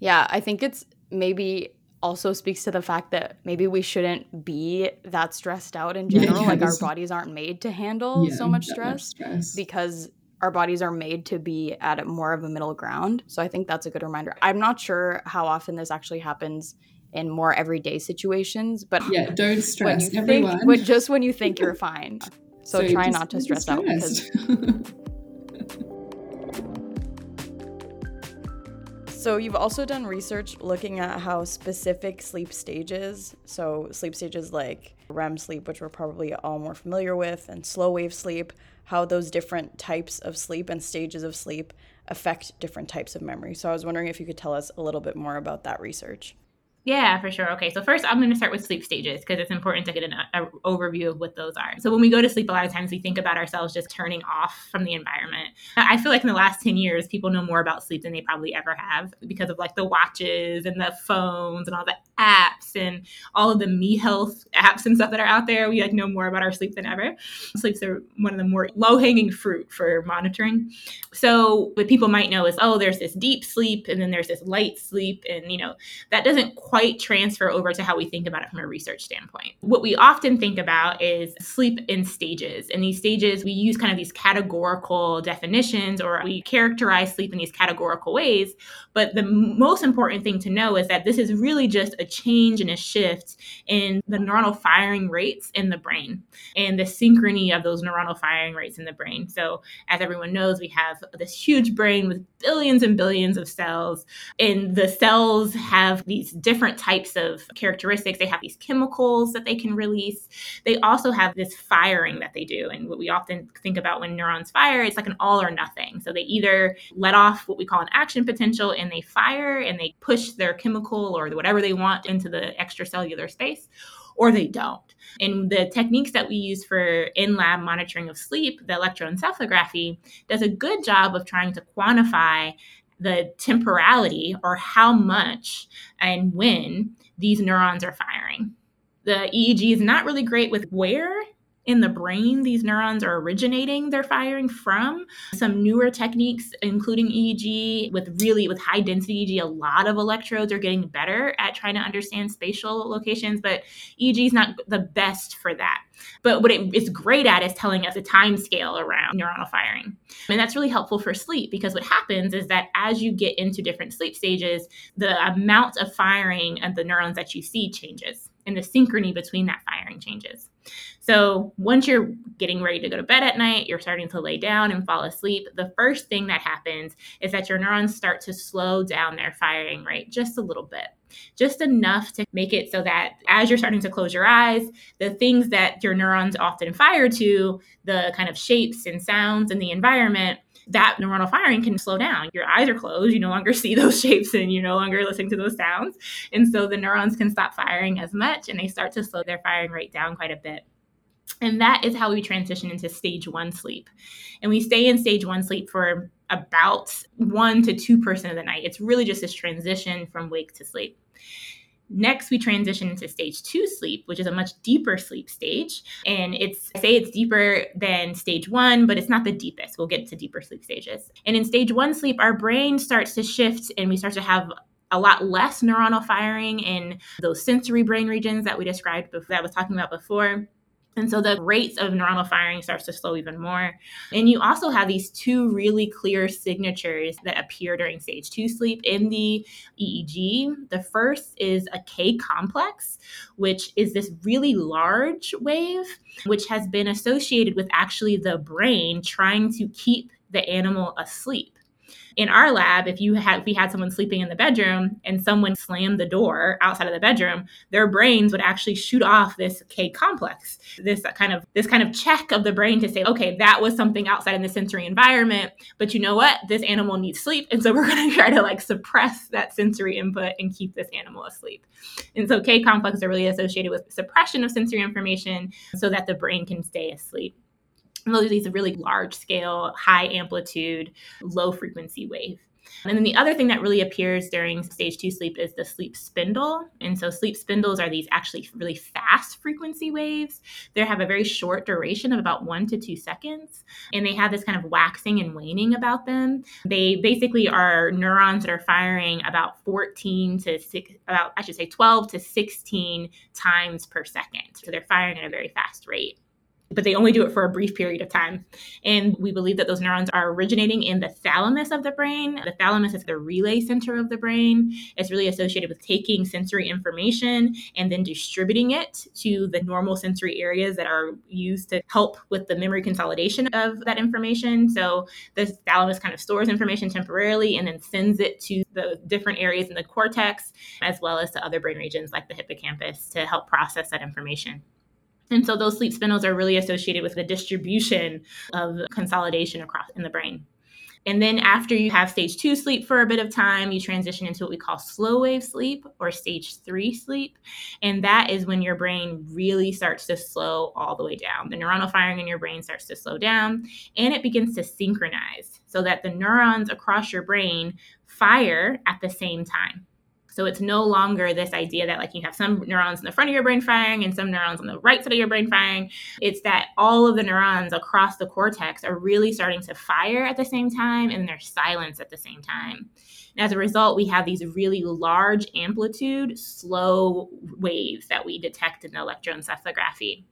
Yeah, I think it's maybe also speaks to the fact that maybe we shouldn't be that stressed out in general. Yeah, like our bodies aren't made to handle yeah, so much stress, stress, because our bodies are made to be at more of a middle ground. So I think that's a good reminder. I'm not sure how often this actually happens in more everyday situations, but yeah, don't stress when everyone. Think, but just when you think you're [LAUGHS] fine. So, so try not to stress out because [LAUGHS] So, you've also done research looking at how specific sleep stages, so sleep stages like REM sleep, which we're probably all more familiar with, and slow wave sleep, how those different types of sleep and stages of sleep affect different types of memory. So, I was wondering if you could tell us a little bit more about that research. Yeah, for sure. Okay, so first I'm going to start with sleep stages because it's important to get an a, overview of what those are. So when we go to sleep, a lot of times we think about ourselves just turning off from the environment. I feel like in the last 10 years, people know more about sleep than they probably ever have because of like the watches and the phones and all the apps and all of the me health apps and stuff that are out there. We like know more about our sleep than ever. Sleeps are one of the more low hanging fruit for monitoring. So what people might know is, oh, there's this deep sleep and then there's this light sleep. And, you know, that doesn't quite transfer over to how we think about it from a research standpoint. What we often think about is sleep in stages. In these stages, we use kind of these categorical definitions or we characterize sleep in these categorical ways. But the most important thing to know is that this is really just a change and a shift in the neuronal firing rates in the brain and the synchrony of those neuronal firing rates in the brain. So, as everyone knows, we have this huge brain with billions and billions of cells, and the cells have these different different types of characteristics. They have these chemicals that they can release. They also have this firing that they do. And what we often think about when neurons fire, it's like an all or nothing. So they either let off what we call an action potential and they fire and they push their chemical or whatever they want into the extracellular space, or they don't. And the techniques that we use for in lab monitoring of sleep, the electroencephalography, does a good job of trying to quantify the temporality or how much and when these neurons are firing. The EEG is not really great with where in the brain these neurons are originating they're firing from. Some newer techniques including eeg with really with high density eeg a lot of electrodes are getting better at trying to understand spatial locations but eeg is not the best for that. But what it is great at is telling us a time scale around neuronal firing. And that's really helpful for sleep because what happens is that as you get into different sleep stages the amount of firing of the neurons that you see changes and the synchrony between that firing changes. So, once you're getting ready to go to bed at night, you're starting to lay down and fall asleep, the first thing that happens is that your neurons start to slow down their firing rate just a little bit. Just enough to make it so that as you're starting to close your eyes, the things that your neurons often fire to, the kind of shapes and sounds and the environment, that neuronal firing can slow down. Your eyes are closed, you no longer [LAUGHS] see those shapes and you're no longer listening to those sounds. And so the neurons can stop firing as much and they start to slow their firing rate down quite a bit. And that is how we transition into stage one sleep. And we stay in stage one sleep for about one to 2% of the night. It's really just this transition from wake to sleep. Next, we transition into stage two sleep, which is a much deeper sleep stage. And it's, I say it's deeper than stage one, but it's not the deepest. We'll get to deeper sleep stages. And in stage one sleep, our brain starts to shift and we start to have a lot less neuronal firing in those sensory brain regions that we described before, that I was talking about before. And so the rates of neuronal firing starts to slow even more. And you also have these two really clear signatures that appear during stage two sleep in the EEG. The first is a K complex, which is this really large wave, which has been associated with actually the brain trying to keep the animal asleep in our lab, if you had if we had someone sleeping in the bedroom and someone slammed the door outside of the bedroom, their brains would actually shoot off this K complex, this kind of this kind of check of the brain to say, okay, that was something outside in the sensory environment, but you know what? This animal needs sleep, and so we're [LAUGHS] going to try to like suppress that sensory input and keep this animal asleep. And so K complexes are really associated with suppression of sensory information so that the brain can stay asleep. Those are these really large scale, high amplitude, low frequency wave. And then the other thing that really appears during stage two sleep is the sleep spindle. And so sleep spindles are these actually really fast frequency waves. They have a very short duration of about one to two seconds. And they have this kind of waxing and waning about them. They basically are neurons that are firing about 14 to six, about, I should say 12 to 16 times per second. So they're firing at a very fast rate. But they only do it for a brief period of time. And we believe that those neurons are originating in the thalamus of the brain. The thalamus is the relay center of the brain. It's really associated with taking sensory information and then distributing it to the normal sensory areas that are used to help with the memory consolidation of that information. So the thalamus kind of stores information temporarily and then sends it to the different areas in the cortex as well as to other brain regions like the hippocampus to help process that information. And so those sleep spindles are really associated with the distribution of consolidation across in the brain. And then after you have stage two sleep for a bit of time, you transition into what we call slow wave sleep or stage three sleep. And that is when your brain really starts to slow all the way down. The neuronal firing in your brain starts to slow down and it begins to synchronize so that the neurons across your brain fire at the same time. So it's no longer this idea that like you have some neurons in the front of your brain firing and some neurons on the right side of your brain firing. It's that all of the neurons across the cortex are really starting to fire at the same time and they're silenced at the same time. And as a result, we have these really large amplitude, slow waves that we detect in the electroencephalography.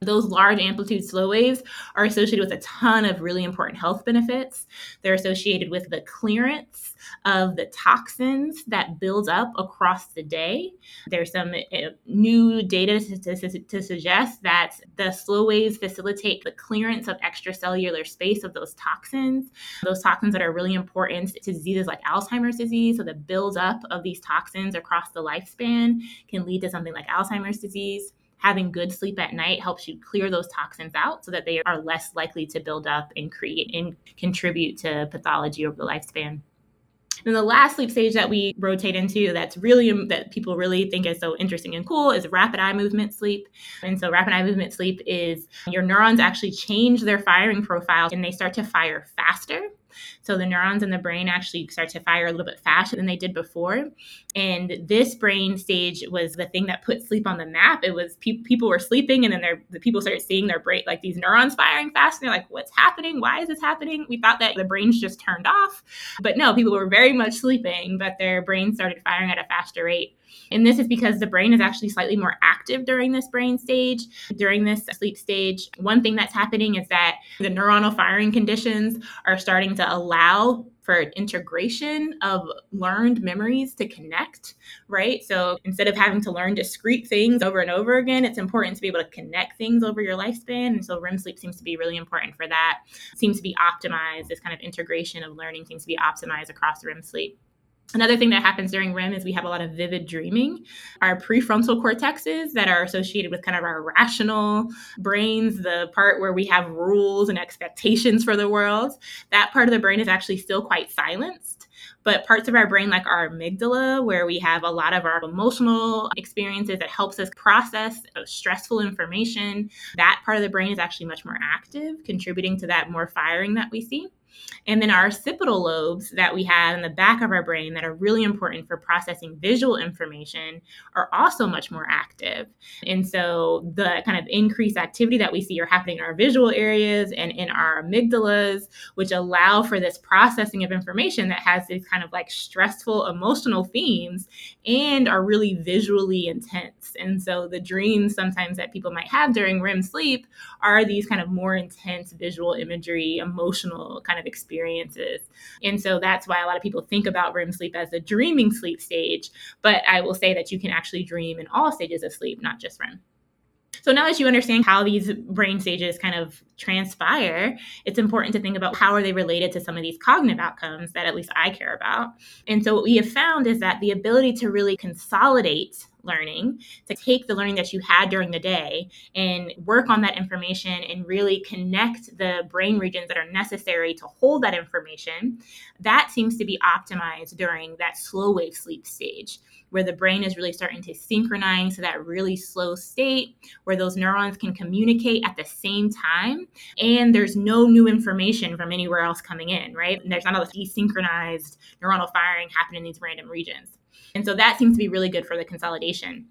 Those large amplitude slow waves are associated with a ton of really important health benefits. They're associated with the clearance of the toxins that build up across the day. There's some uh, new data to, to, to, suggest that the slow waves facilitate the clearance of extracellular space of those toxins, those toxins that are really important to diseases like Alzheimer's disease. So the buildup of these toxins across the lifespan can lead to something like Alzheimer's disease having good sleep at night helps you clear those toxins out so that they are less likely to build up and create and contribute to pathology over the lifespan. And the last sleep stage that we rotate into that's really um, that people really think is so interesting and cool is rapid eye movement sleep. And so rapid eye movement sleep is your neurons actually change their firing profile and they start to fire faster so the neurons in the brain actually start to fire a little bit faster than they did before. And this brain stage was the thing that put sleep on the map. It was pe- people were sleeping and then the people started seeing their brain, like these neurons firing fast. And they're like, what's happening? Why is this happening? We thought that the brains just turned off. But no, people were very much sleeping, but their brains started firing at a faster rate. And this is because the brain is actually slightly more active during this brain stage, during this sleep stage. One thing that's happening is that the neuronal firing conditions are starting to allow for integration of learned memories to connect, right? So instead of having to learn discrete things over and over again, it's important to be able to connect things over your lifespan. And so REM sleep seems to be really important for that. Seems to be optimized. This kind of integration of learning seems to be optimized across REM sleep. Another thing that happens during REM is we have a lot of vivid dreaming. Our prefrontal cortexes that are associated with kind of our rational brains, the part where we have rules and expectations for the world, that part of the brain is actually still quite silenced. But parts of our brain, like our amygdala, where we have a lot of our emotional experiences that helps us process stressful information, that part of the brain is actually much more active, contributing to that more firing that we see. And then our occipital lobes that we have in the back of our brain that are really important for processing visual information are also much more active. And so the kind of increased activity that we see are happening in our visual areas and in our amygdalas, which allow for this processing of information that has these kind of like stressful emotional themes and are really visually intense. And so the dreams sometimes that people might have during REM sleep are these kind of more intense visual imagery, emotional kind of experiences. And so that's why a lot of people think about REM sleep as a dreaming sleep stage. But I will say that you can actually dream in all stages of sleep, not just REM. So now that you understand how these brain stages kind of transpire, it's important to think about how are they related to some of these cognitive outcomes that at least I care about. And so what we have found is that the ability to really consolidate learning, to take the learning that you had during the day and work on that information and really connect the brain regions that are necessary to hold that information, that seems to be optimized during that slow wave sleep stage where the brain is really starting to synchronize to that really slow state where those neurons can communicate at the same time and there's no new information from anywhere else coming in, right? And there's not a desynchronized neuronal firing happening in these random regions. And so that seems to be really good for the consolidation.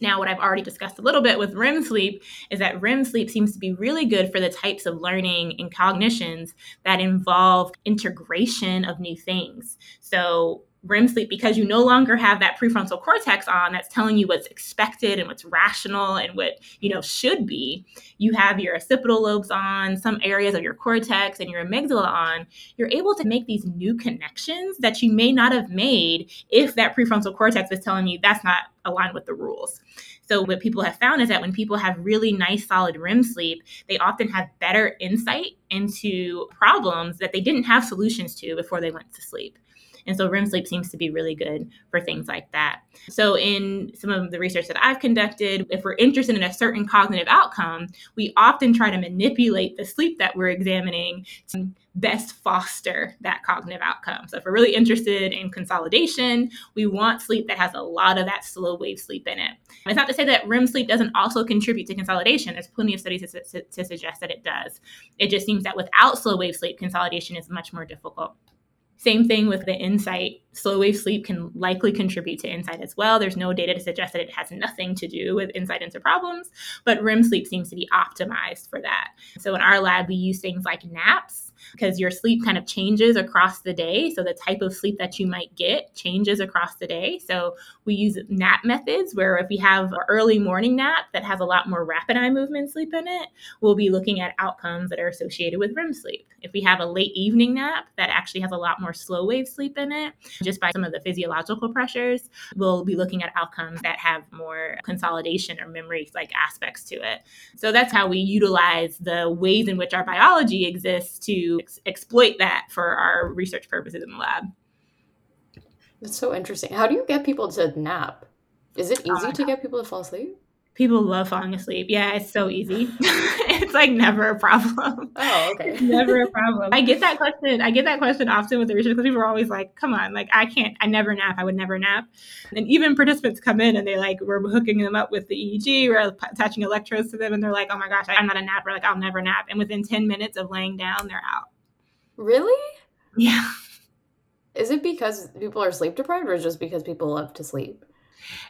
Now, what I've already discussed a little bit with REM sleep is that REM sleep seems to be really good for the types of learning and cognitions that involve integration of new things. So, REM sleep because you no longer have that prefrontal cortex on that's telling you what's expected and what's rational and what you know should be. You have your occipital lobes on some areas of your cortex and your amygdala on. You're able to make these new connections that you may not have made if that prefrontal cortex was telling you that's not aligned with the rules. So, what people have found is that when people have really nice, solid REM sleep, they often have better insight into problems that they didn't have solutions to before they went to sleep. And so REM sleep seems to be really good for things like that. So, in some of the research that I've conducted, if we're interested in a certain cognitive outcome, we often try to manipulate the sleep that we're examining to best foster that cognitive outcome. So, if we're really interested in consolidation, we want sleep that has a lot of that slow wave sleep in it. And it's not to say that REM sleep doesn't also contribute to consolidation. There's plenty of studies to, to, to suggest that it does. It just seems that without slow wave sleep, consolidation is much more difficult. Same thing with the insight. Slow wave sleep can likely contribute to insight as well. There's no data to suggest that it has nothing to do with insight into problems, but REM sleep seems to be optimized for that. So in our lab, we use things like naps because your sleep kind of changes across the day. So the type of sleep that you might get changes across the day. So we use nap methods where if we have an early morning nap that has a lot more rapid eye movement sleep in it, we'll be looking at outcomes that are associated with REM sleep. If we have a late evening nap that actually has a lot more slow wave sleep in it, just by some of the physiological pressures, we'll be looking at outcomes that have more consolidation or memory like aspects to it. So that's how we utilize the ways in which our biology exists to ex- exploit that for our research purposes in the lab. That's so interesting. How do you get people to nap? Is it easy uh, to get people to fall asleep? People love falling asleep. Yeah, it's so easy. [LAUGHS] it's like never a problem. Oh, okay. It's [LAUGHS] never a problem. I get that [LAUGHS] question. I get that question often with the research because people are always like, "Come on, like I can't. I never nap. I would never nap." And even participants come in and they like we're hooking them up with the EEG, we're attaching electrodes to them, and they're like, "Oh my gosh, I'm not a napper. Like I'll never nap." And within ten minutes of laying down, they're out. Really? Yeah. Is it because people are sleep deprived, or just because people love to sleep?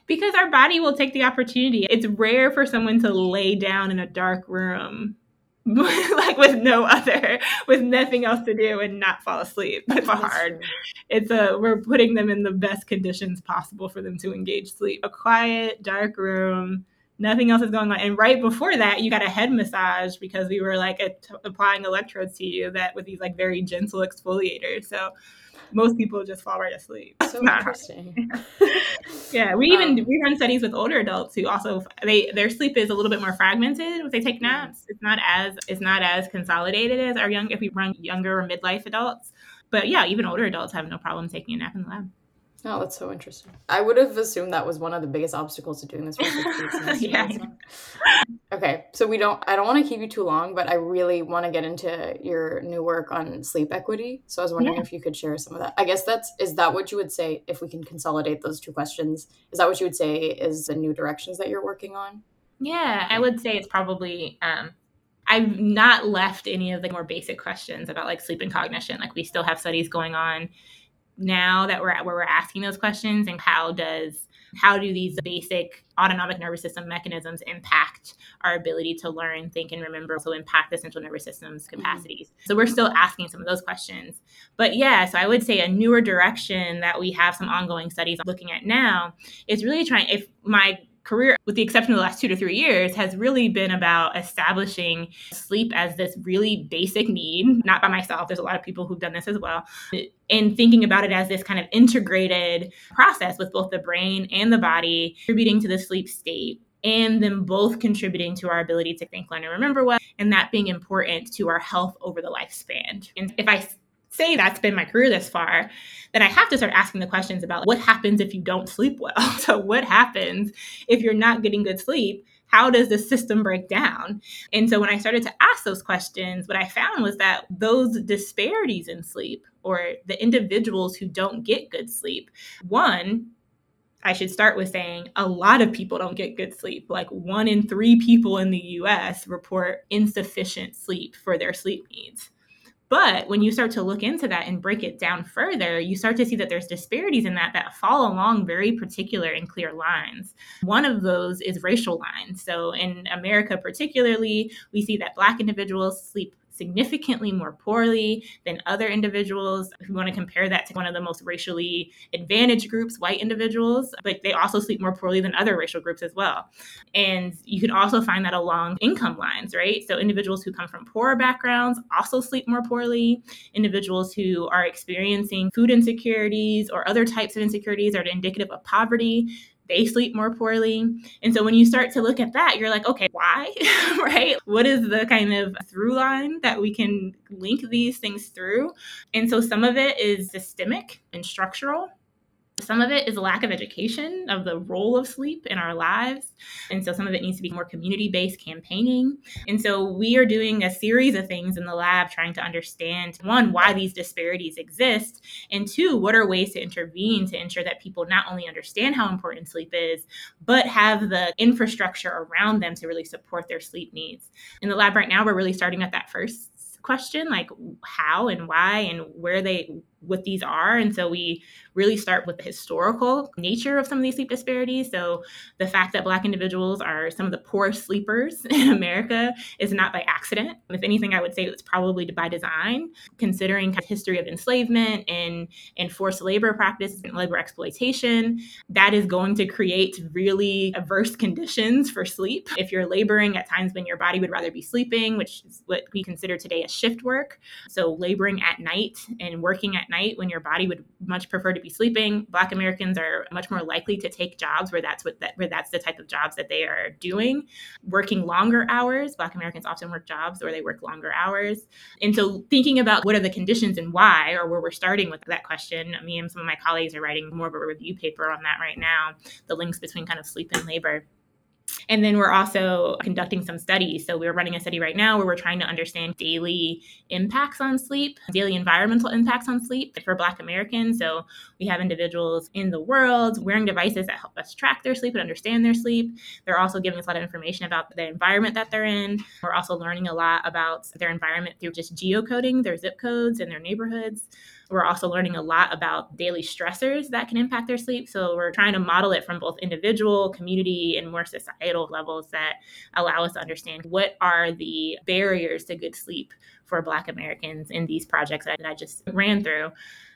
Because our body will take the opportunity. It's rare for someone to lay down in a dark room [LAUGHS] like with no other with nothing else to do and not fall asleep. It's hard. it's a we're putting them in the best conditions possible for them to engage sleep. A quiet dark room nothing else is going on. And right before that you got a head massage because we were like applying electrodes to you that with these like very gentle exfoliators. So most people just fall right asleep. So [LAUGHS] interesting. [LAUGHS] yeah, we even um, we run studies with older adults who also they their sleep is a little bit more fragmented if they take naps. It's not as it's not as consolidated as our young if we run younger or midlife adults. But yeah, even older adults have no problem taking a nap in the lab. Oh, that's so interesting. I would have assumed that was one of the biggest obstacles to doing this research. [LAUGHS] yeah. Okay, so we don't. I don't want to keep you too long, but I really want to get into your new work on sleep equity. So I was wondering yeah. if you could share some of that. I guess that's is that what you would say if we can consolidate those two questions? Is that what you would say is the new directions that you're working on? Yeah, I would say it's probably um, I've not left any of the more basic questions about like sleep and cognition. Like we still have studies going on now that we're at where we're asking those questions and how does how do these basic autonomic nervous system mechanisms impact our ability to learn think and remember also impact the central nervous system's mm-hmm. capacities mm-hmm. so we're still asking some of those questions but yeah so i would say a newer direction that we have some ongoing studies looking at now is really trying if my career, with the exception of the last two to three years, has really been about establishing sleep as this really basic need, not by myself. There's a lot of people who've done this as well. And thinking about it as this kind of integrated process with both the brain and the body, contributing to the sleep state and them both contributing to our ability to think, learn, and remember well, and that being important to our health over the lifespan. And if I say that's been my career this far, then I have to start asking the questions about what happens if you don't sleep well. [LAUGHS] So, what happens if you're not getting good sleep? How does the system break down? And so, when I started to ask those questions, what I found was that those disparities in sleep, or the individuals who don't get good sleep, one, I should start with saying a lot of people don't get good sleep. Like one in three people in the US report insufficient sleep for their sleep needs. But when you start to look into that and break it down further, you start to see that there's disparities in that that fall along very particular and clear lines. One of those is racial lines. So in America, particularly, we see that Black individuals sleep significantly more poorly than other individuals. If we want to compare that to one of the most racially advantaged groups, white individuals, but they also sleep more poorly than other racial groups as well. And you can also find that along income lines, right? So individuals who come from poorer backgrounds also sleep more poorly. Individuals who are experiencing food insecurities or other types of insecurities are indicative of poverty they sleep more poorly. And so when you start to look at that, you're like, okay, why? [LAUGHS] right? What is the kind of through line that we can link these things through? And so some of it is systemic and structural. Some of it is a lack of education of the role of sleep in our lives. And so some of it needs to be more community based campaigning. And so we are doing a series of things in the lab trying to understand one, why these disparities exist, and two, what are ways to intervene to ensure that people not only understand how important sleep is, but have the infrastructure around them to really support their sleep needs. In the lab right now, we're really starting at that first question like how and why and where they what these are. And so we really start with the historical nature of some of these sleep disparities. So the fact that Black individuals are some of the poorest sleepers [LAUGHS] in America is not by accident. If anything, I would say it's probably by design, considering the history of enslavement and, and forced labor practices and labor exploitation. That is going to create really adverse conditions for sleep. If you're laboring at times when your body would rather be sleeping, which is what we consider today as shift work. So laboring at night and working at night when your body would much prefer to be sleeping. Black Americans are much more likely to take jobs where that's what that, where that's the type of jobs that they are doing. Working longer hours, Black Americans often work jobs where they work longer hours. And so thinking about what are the conditions and why, or where we're starting with that question, me and some of my colleagues are writing more of a review paper on that right now, the links between kind of sleep and labor. And then we're also conducting some studies. So we're running a study right now where we're trying to understand daily impacts on sleep, daily environmental impacts on sleep for Black Americans. So we have individuals in the world wearing devices that help us track their sleep and understand their sleep. They're also giving us a lot of information about the environment that they're in. We're also learning a lot about their environment through just geocoding their zip codes and their neighborhoods. We're also learning a lot about daily stressors that can impact their sleep. So we're trying to model it from both individual, community, and more societal levels that allow us to understand what are the barriers to good sleep for Black Americans in these projects that I just ran through.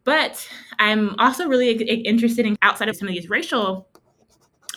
But I'm also really interested in outside of some of these racial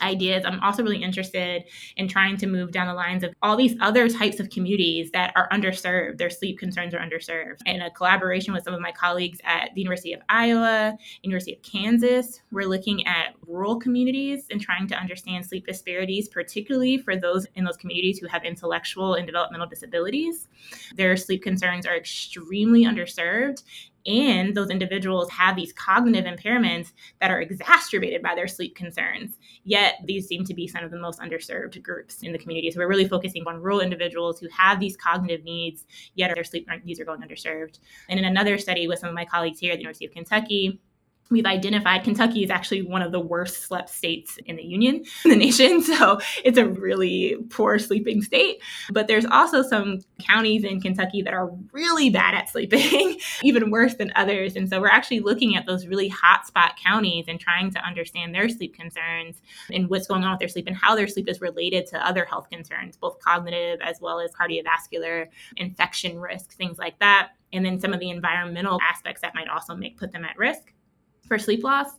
ideas. I'm also really interested in trying to move down the lines of all these other types of communities that are underserved. Their sleep concerns are underserved. In a collaboration with some of my colleagues at the University of Iowa, University of Kansas, we're looking at rural communities and trying to understand sleep disparities, particularly for those in those communities who have intellectual and developmental disabilities. Their sleep concerns are extremely underserved and those individuals have these cognitive impairments that are exacerbated by their sleep concerns. Yet these seem to be some of the most underserved groups in the community. So we're really focusing on rural individuals who have these cognitive needs, yet their sleep needs are going underserved. And in another study with some of my colleagues here at the University of Kentucky, we've identified Kentucky is actually one of the worst slept states in the union, [LAUGHS] in the nation. [LAUGHS] So it's a really poor sleeping state. But there's also some counties in Kentucky that are really bad at sleeping, [LAUGHS] even worse than others. And so we're actually looking at those really hotspot counties and trying to understand their sleep concerns and what's going on with their sleep and how their sleep is related to other health concerns, both cognitive as well as cardiovascular, infection risk, things like that. And then some of the environmental aspects that might also make put them at risk for sleep loss.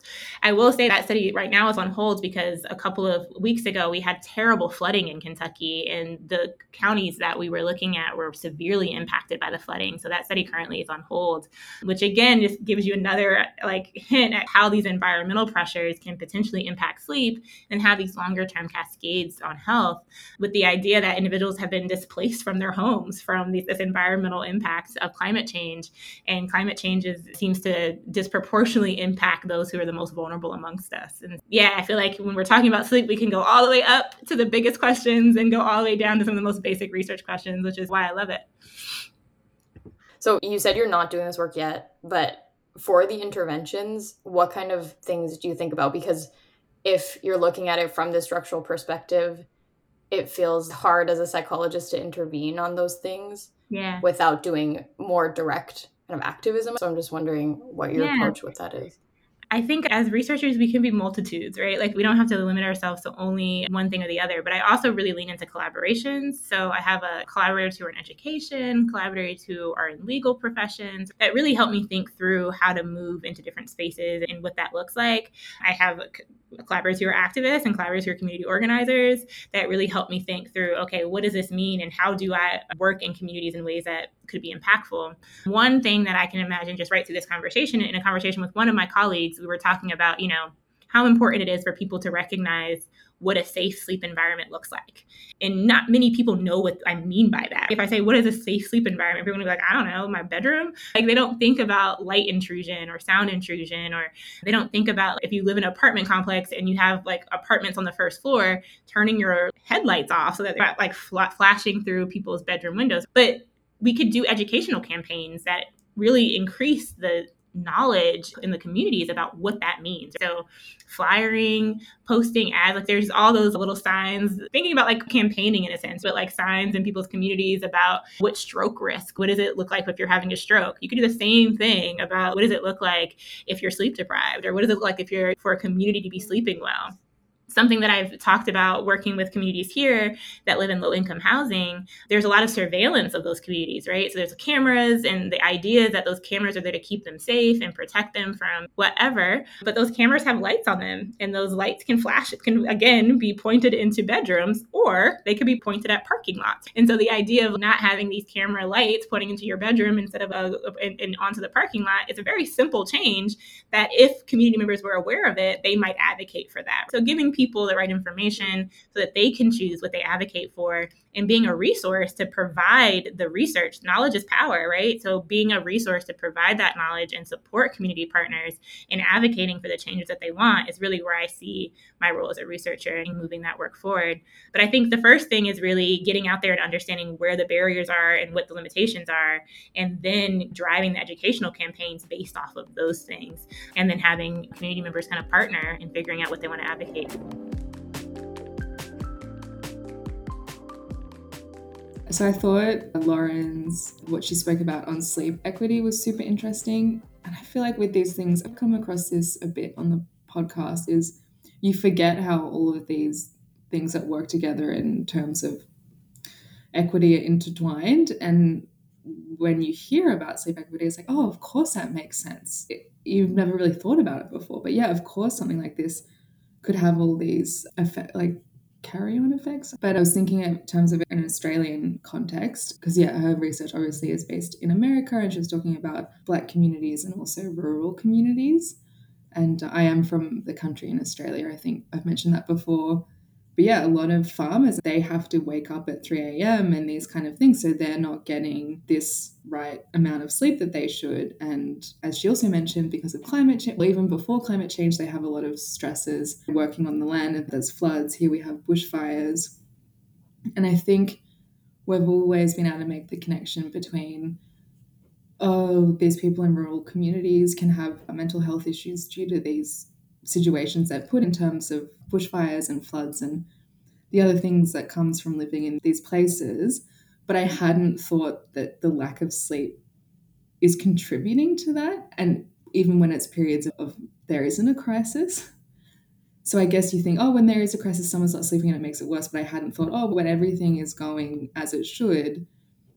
I will say that study right now is on hold because a couple of weeks ago we had terrible flooding in Kentucky and the counties that we were looking at were severely impacted by the flooding. So that study currently is on hold, which again just gives you another like hint at how these environmental pressures can potentially impact sleep and have these longer term cascades on health with the idea that individuals have been displaced from their homes from these, this environmental impact of climate change and climate change is, seems to disproportionately impact impact those who are the most vulnerable amongst us. And yeah, I feel like when we're talking about sleep, we can go all the way up to the biggest questions and go all the way down to some of the most basic research questions, which is why I love it. So you said you're not doing this work yet, but for the interventions, what kind of things do you think about? Because if you're looking at it from the structural perspective, it feels hard as a psychologist to intervene on those things yeah. without doing more direct kind of activism. So I'm just wondering what your yeah. approach with that is. I think as researchers, we can be multitudes, right? Like we don't have to limit ourselves to only one thing or the other. But I also really lean into collaborations. So I have a collaborators who are in education, collaborators who are in legal professions that really help me think through how to move into different spaces and what that looks like. I have collaborators who are activists and collaborators who are community organizers that really help me think through okay, what does this mean and how do I work in communities in ways that could be impactful? One thing that I can imagine just right through this conversation, in a conversation with one of my colleagues, we were talking about, you know, how important it is for people to recognize what a safe sleep environment looks like. And not many people know what I mean by that. If I say, what is a safe sleep environment? Everyone will be like, I don't know, my bedroom. Like they don't think about light intrusion or sound intrusion, or they don't think about if you live in an apartment complex and you have like apartments on the first floor, turning your headlights off so that they're not like flashing through people's bedroom windows. But we could do educational campaigns that really increase the knowledge in the communities about what that means. So, flyering, posting ads, like there's all those little signs, thinking about like campaigning in a sense, but like signs in people's communities about what stroke risk, what does it look like if you're having a stroke? You could do the same thing about what does it look like if you're sleep deprived, or what does it look like if you're for a community to be sleeping well? Something that I've talked about working with communities here that live in low income housing, there's a lot of surveillance of those communities, right? So there's cameras, and the idea is that those cameras are there to keep them safe and protect them from whatever. But those cameras have lights on them, and those lights can flash, it can again be pointed into bedrooms or they could be pointed at parking lots. And so the idea of not having these camera lights pointing into your bedroom instead of a, and onto the parking lot is a very simple change that if community members were aware of it, they might advocate for that. So giving people people the right information so that they can choose what they advocate for and being a resource to provide the research. Knowledge is power, right? So being a resource to provide that knowledge and support community partners in advocating for the changes that they want is really where I see my role as a researcher and moving that work forward. But I think the first thing is really getting out there and understanding where the barriers are and what the limitations are, and then driving the educational campaigns based off of those things, and then having community members kind of partner in figuring out what they want to advocate. So I thought Lauren's, what she spoke about on sleep equity was super interesting. And I feel like with these things, I've come across this a bit on the podcast, is you forget how all of these things that work together in terms of equity are intertwined. And when you hear about sleep equity, it's like, oh, of course that makes sense. It, you've never really thought about it before. But yeah, of course, something like this could have all these effect, like carry on effects. But I was thinking in terms of an Australian context, because yeah, her research obviously is based in America and she was talking about Black communities and also rural communities. And I am from the country in Australia. I think I've mentioned that before. But yeah, a lot of farmers, they have to wake up at 3 a.m. and these kind of things. So they're not getting this right amount of sleep that they should. And as she also mentioned, because of climate change, well, even before climate change, they have a lot of stresses working on the land. And there's floods. Here we have bushfires. And I think we've always been able to make the connection between oh, these people in rural communities can have mental health issues due to these situations they've put in terms of bushfires and floods and the other things that comes from living in these places but i hadn't thought that the lack of sleep is contributing to that and even when it's periods of there isn't a crisis. So i guess you think oh when there is a crisis someone's not sleeping and it makes it worse but i hadn't thought oh when everything is going as it should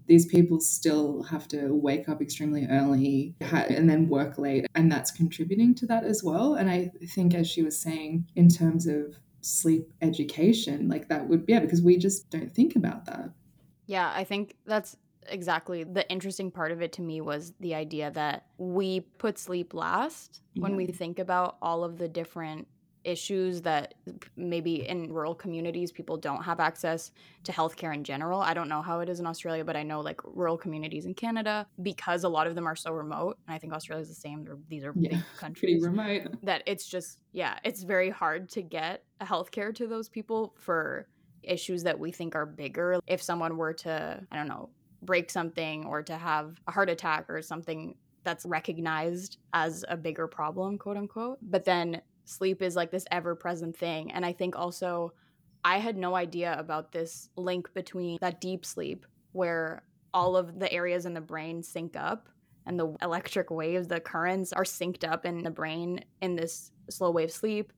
these people still have to wake up extremely early and then work late. And that's contributing to that as well. And I think, as she was saying, in terms of sleep education, like that would, yeah, because we just don't think about that. Yeah, I think that's exactly the interesting part of it to me was the idea that we put sleep last yeah. when we think about all of the different issues that maybe in rural communities people don't have access to healthcare in general. I don't know how it is in Australia, but I know like rural communities in Canada because a lot of them are so remote. And I think Australia is the same. These are yeah, big [LAUGHS] countries. remote. That it's just yeah, it's very hard to get a healthcare to those people for issues that we think are bigger. If someone were to, I don't know, break something or to have a heart attack or something that's recognized as a bigger problem, quote unquote. But then sleep is like this ever present thing. And I think also I had no idea about this link between that deep sleep where all of the areas in the brain sync up and the electric waves, the currents are synced up in the brain in this slow wave sleep.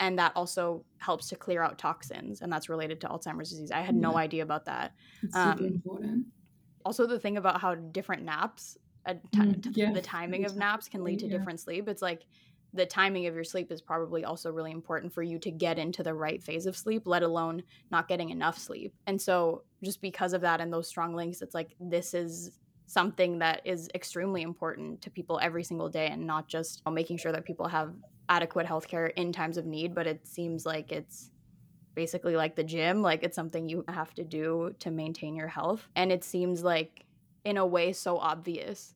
And that also helps to clear out toxins, and that's related to Alzheimer's disease. I had no idea about that. Um, important. Also, the thing about how different naps, Mm, yeah, the timing of naps can lead to yeah. different sleep. It's like the timing of your sleep is probably also really important for you to get into the right phase of sleep, let alone not getting enough sleep. And so, just because of that and those strong links, it's like this is something that is extremely important to people every single day and not just making sure that people have adequate healthcare in times of need, but it seems like it's basically like the gym, like it's something you have to do to maintain your health. And it seems like in a way so obvious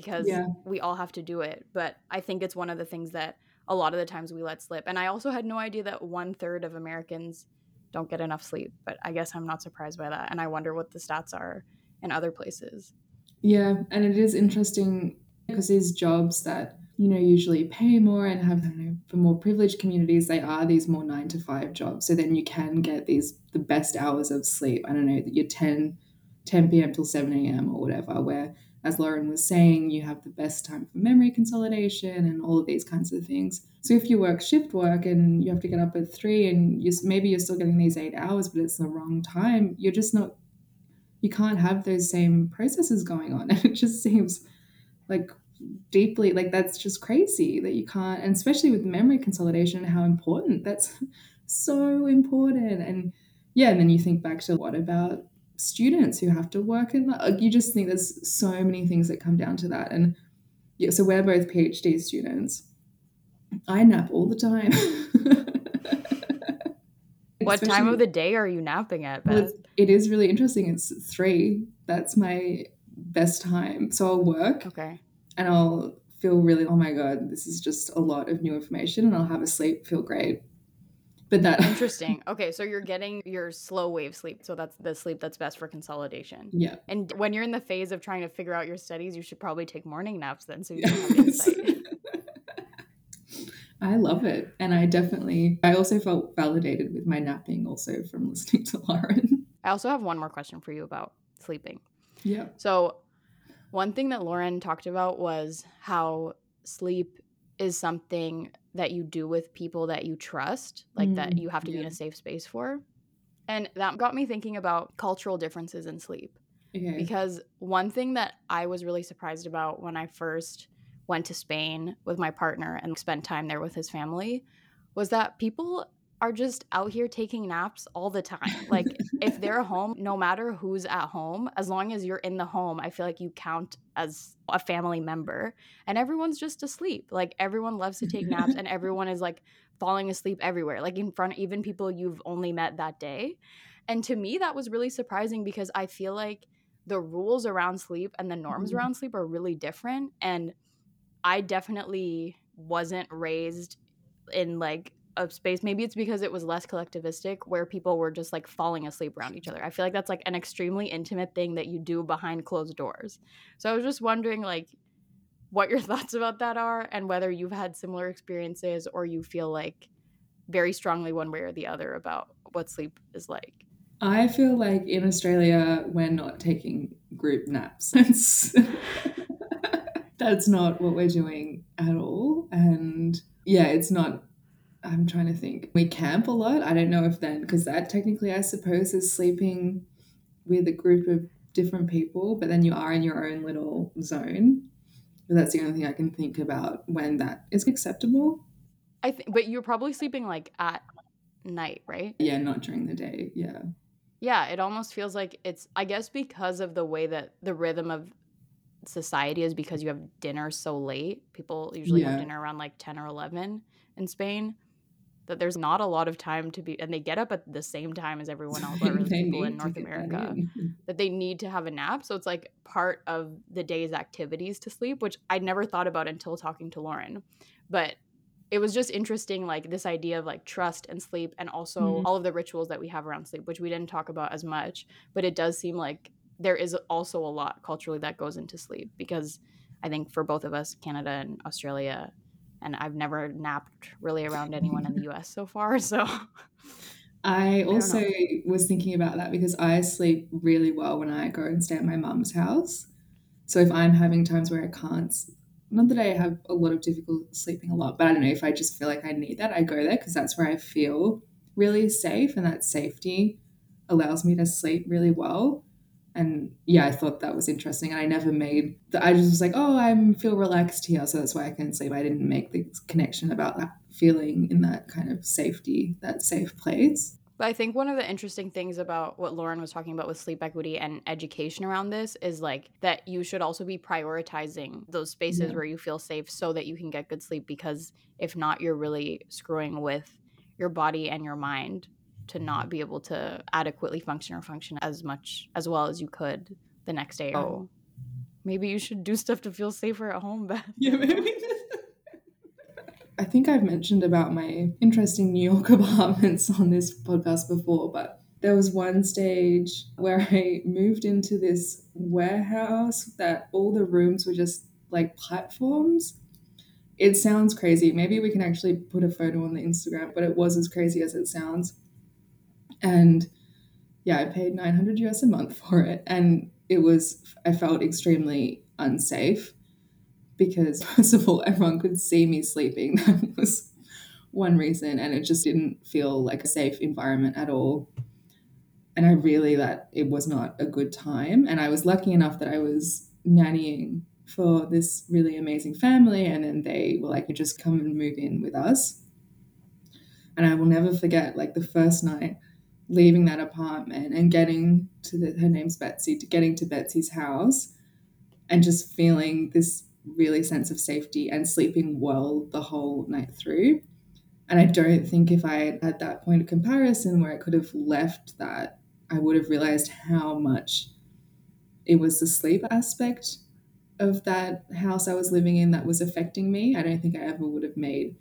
because Yeah. we all have to do it. But I think it's one of the things that a lot of the times we let slip. And I also had no idea that one third of Americans don't get enough sleep. But I guess I'm not surprised by that. And I wonder what the stats are in other places. Yeah, and it is interesting because these jobs that you know usually pay more and have know for more privileged communities, they are these more nine to five jobs. So then you can get these the best hours of sleep. I don't know that you're 10, 10 p.m. till seven a.m. or whatever. Where as Lauren was saying, you have the best time for memory consolidation and all of these kinds of things. So if you work shift work and you have to get up at three and you maybe you're still getting these eight hours, but it's the wrong time, you're just not you can't have those same processes going on. [LAUGHS] And it just seems like deeply like that's just crazy that you can't and especially with memory consolidation and how important that's [LAUGHS] so important. And yeah, and then you think back to what about students who have to work in like you just think there's so many things that come down to that. And yeah, so we're both PhD students. I nap all the time. [LAUGHS] What time of the day are you napping at, Beth? it is really interesting. It's three. That's my best time. So I'll work Okay. and I'll feel really, oh my God, this is just a lot of new information and I'll have a sleep, feel great. But that, Interesting. [LAUGHS] Okay, so you're getting your slow wave sleep. So that's the sleep that's best for consolidation. yeah. And when you're in the phase of trying to figure out your studies, you should probably take morning naps then so you can have insight. [LAUGHS] I love it. And I definitely, I also felt validated with my napping also from listening to [LAUGHS] Lauren. I also have one more question for you about sleeping. yeah. So, one thing that Lauren talked about was how sleep is something that you do with people that you trust, like that Mm, you have to be in a safe space for. And that got me thinking about cultural differences in sleep. Okay. Because one thing that I was really surprised about when I first went to Spain with my partner and spent time there with his family was that people are just out here taking naps all the time. Like if [LAUGHS] they're home, no matter who's at home, as long as you're in the home, I feel like you count as a family member and everyone's just asleep. Like everyone loves to take naps and [LAUGHS] everyone is like falling asleep everywhere, like in front of even people you've only met that day. And to me that was really surprising because I feel like the rules around sleep and the norms Mhm. around sleep are really different and I definitely wasn't raised in like a space maybe it's because it was less collectivistic where people were just like falling asleep around each other. I feel like that's like an extremely intimate thing that you do behind closed doors. So I was just wondering like what your [LAUGHS] thoughts about that are and whether you've had similar experiences or you feel like very strongly one way or the other about what sleep is like. I feel like in Australia, we're not taking group naps. [LAUGHS] That's not what we're doing at all. And yeah, it's not, I'm trying to think. We camp a lot. I don't know if then, because that technically, I suppose, is sleeping with a group of different people, but then you are in your own little zone. But that's the only thing I can think about when that is acceptable. I think but you're probably sleeping like at night, right? Yeah, not during the day. Yeah. Yeah, it almost feels like it's I guess because of the way that the rhythm of society is because you have dinner so late. People usually have dinner around like 10 or 11 in Spain. That there's not a lot of time to be and they get up at the same time as everyone else or [LAUGHS] people in North that America in. [LAUGHS] that they need to have a nap. So it's like part of the day's activities to sleep, which I'd never thought about until talking to Lauren. But it was just interesting, like this idea of like trust and sleep, and also Mhm. all of the rituals that we have around sleep, which we didn't talk about as much. But it does seem like there is also a lot culturally that goes into sleep because I think for both of us, Canada and Australia, and I've never napped really around anyone in the [LAUGHS] US so far. So [LAUGHS] I also know. was thinking about that because I sleep really well when I go and stay at my mum's house. So if I'm having times where I can't, not that I have a lot of difficulty sleeping a lot, but I don't know if I just feel like I need that, I go there because that's where I feel really safe and that safety allows me to sleep really well. And yeah, I thought that was interesting. And I never made that. I just was like, oh, I feel relaxed here. So that's why I can sleep. I didn't make the connection about that feeling in that kind of safety, that safe place. But I think one of the interesting things about what Lauren was talking about with sleep equity and education around this is like that you should also be prioritizing those spaces yeah. where you feel safe so that you can get good sleep because if not, you're really screwing with your body and your mind to not be able to adequately function or function as much as well as you could the next day. Oh, maybe you should do stuff to feel safer at home, [LAUGHS] Beth. Yeah, maybe. I think I've mentioned about my interesting New York [LAUGHS] apartments on this podcast before, but there was one stage where I moved into this warehouse that all the rooms were just like platforms. It sounds crazy. Maybe we can actually put a photo on the Instagram, but it was as crazy as it sounds. And yeah, I paid 900 US a month for it. And it was, I felt extremely unsafe because [LAUGHS] first of all, everyone could see me sleeping. [LAUGHS] That was one reason, and it just didn't feel like a safe environment at all. And I really that it was not a good time. And I was lucky enough that I was nannying for this really amazing family, and then they were like, "You just come and move in with us." And I will never forget, like the first night leaving that apartment and getting to the, her name's Betsy, to getting to Betsy's house, and just feeling this really sense of safety and sleeping well the whole night through. And I don't think if I had that point of comparison where I could have left that, I would have realized how much it was the sleep aspect of that house I was living in that was affecting me. I don't think I ever would have made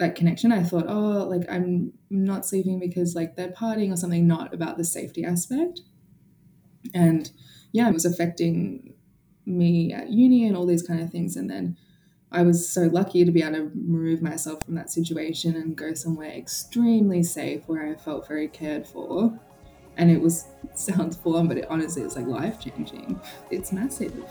that connection. I thought, oh, like I'm not sleeping because like they're partying or something, not about the safety aspect. And yeah, it was affecting me at uni and all these kind of things. And then I was so lucky to be able to remove myself from that situation and go somewhere extremely safe where I felt very cared for. And it was [LAUGHS] sounds full but it honestly it's like life changing. It's massive.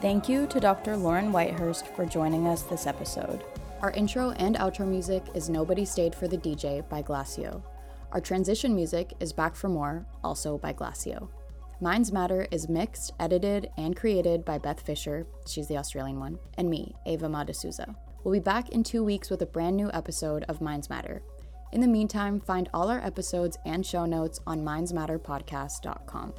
Thank you to Dr. Lauren Whitehurst for joining us this episode. Our intro and outro music is Nobody Stayed for the DJ by Glacio. Our transition music is Back for More, also by Glacio. Minds Matter is mixed, edited, and created by Beth Fisher, she's the Australian one, and me, Ava Madasuza. We'll be back in two weeks with a brand new episode of Minds Matter. In the meantime, find all our episodes and show notes on mindsmatterpodcast.com.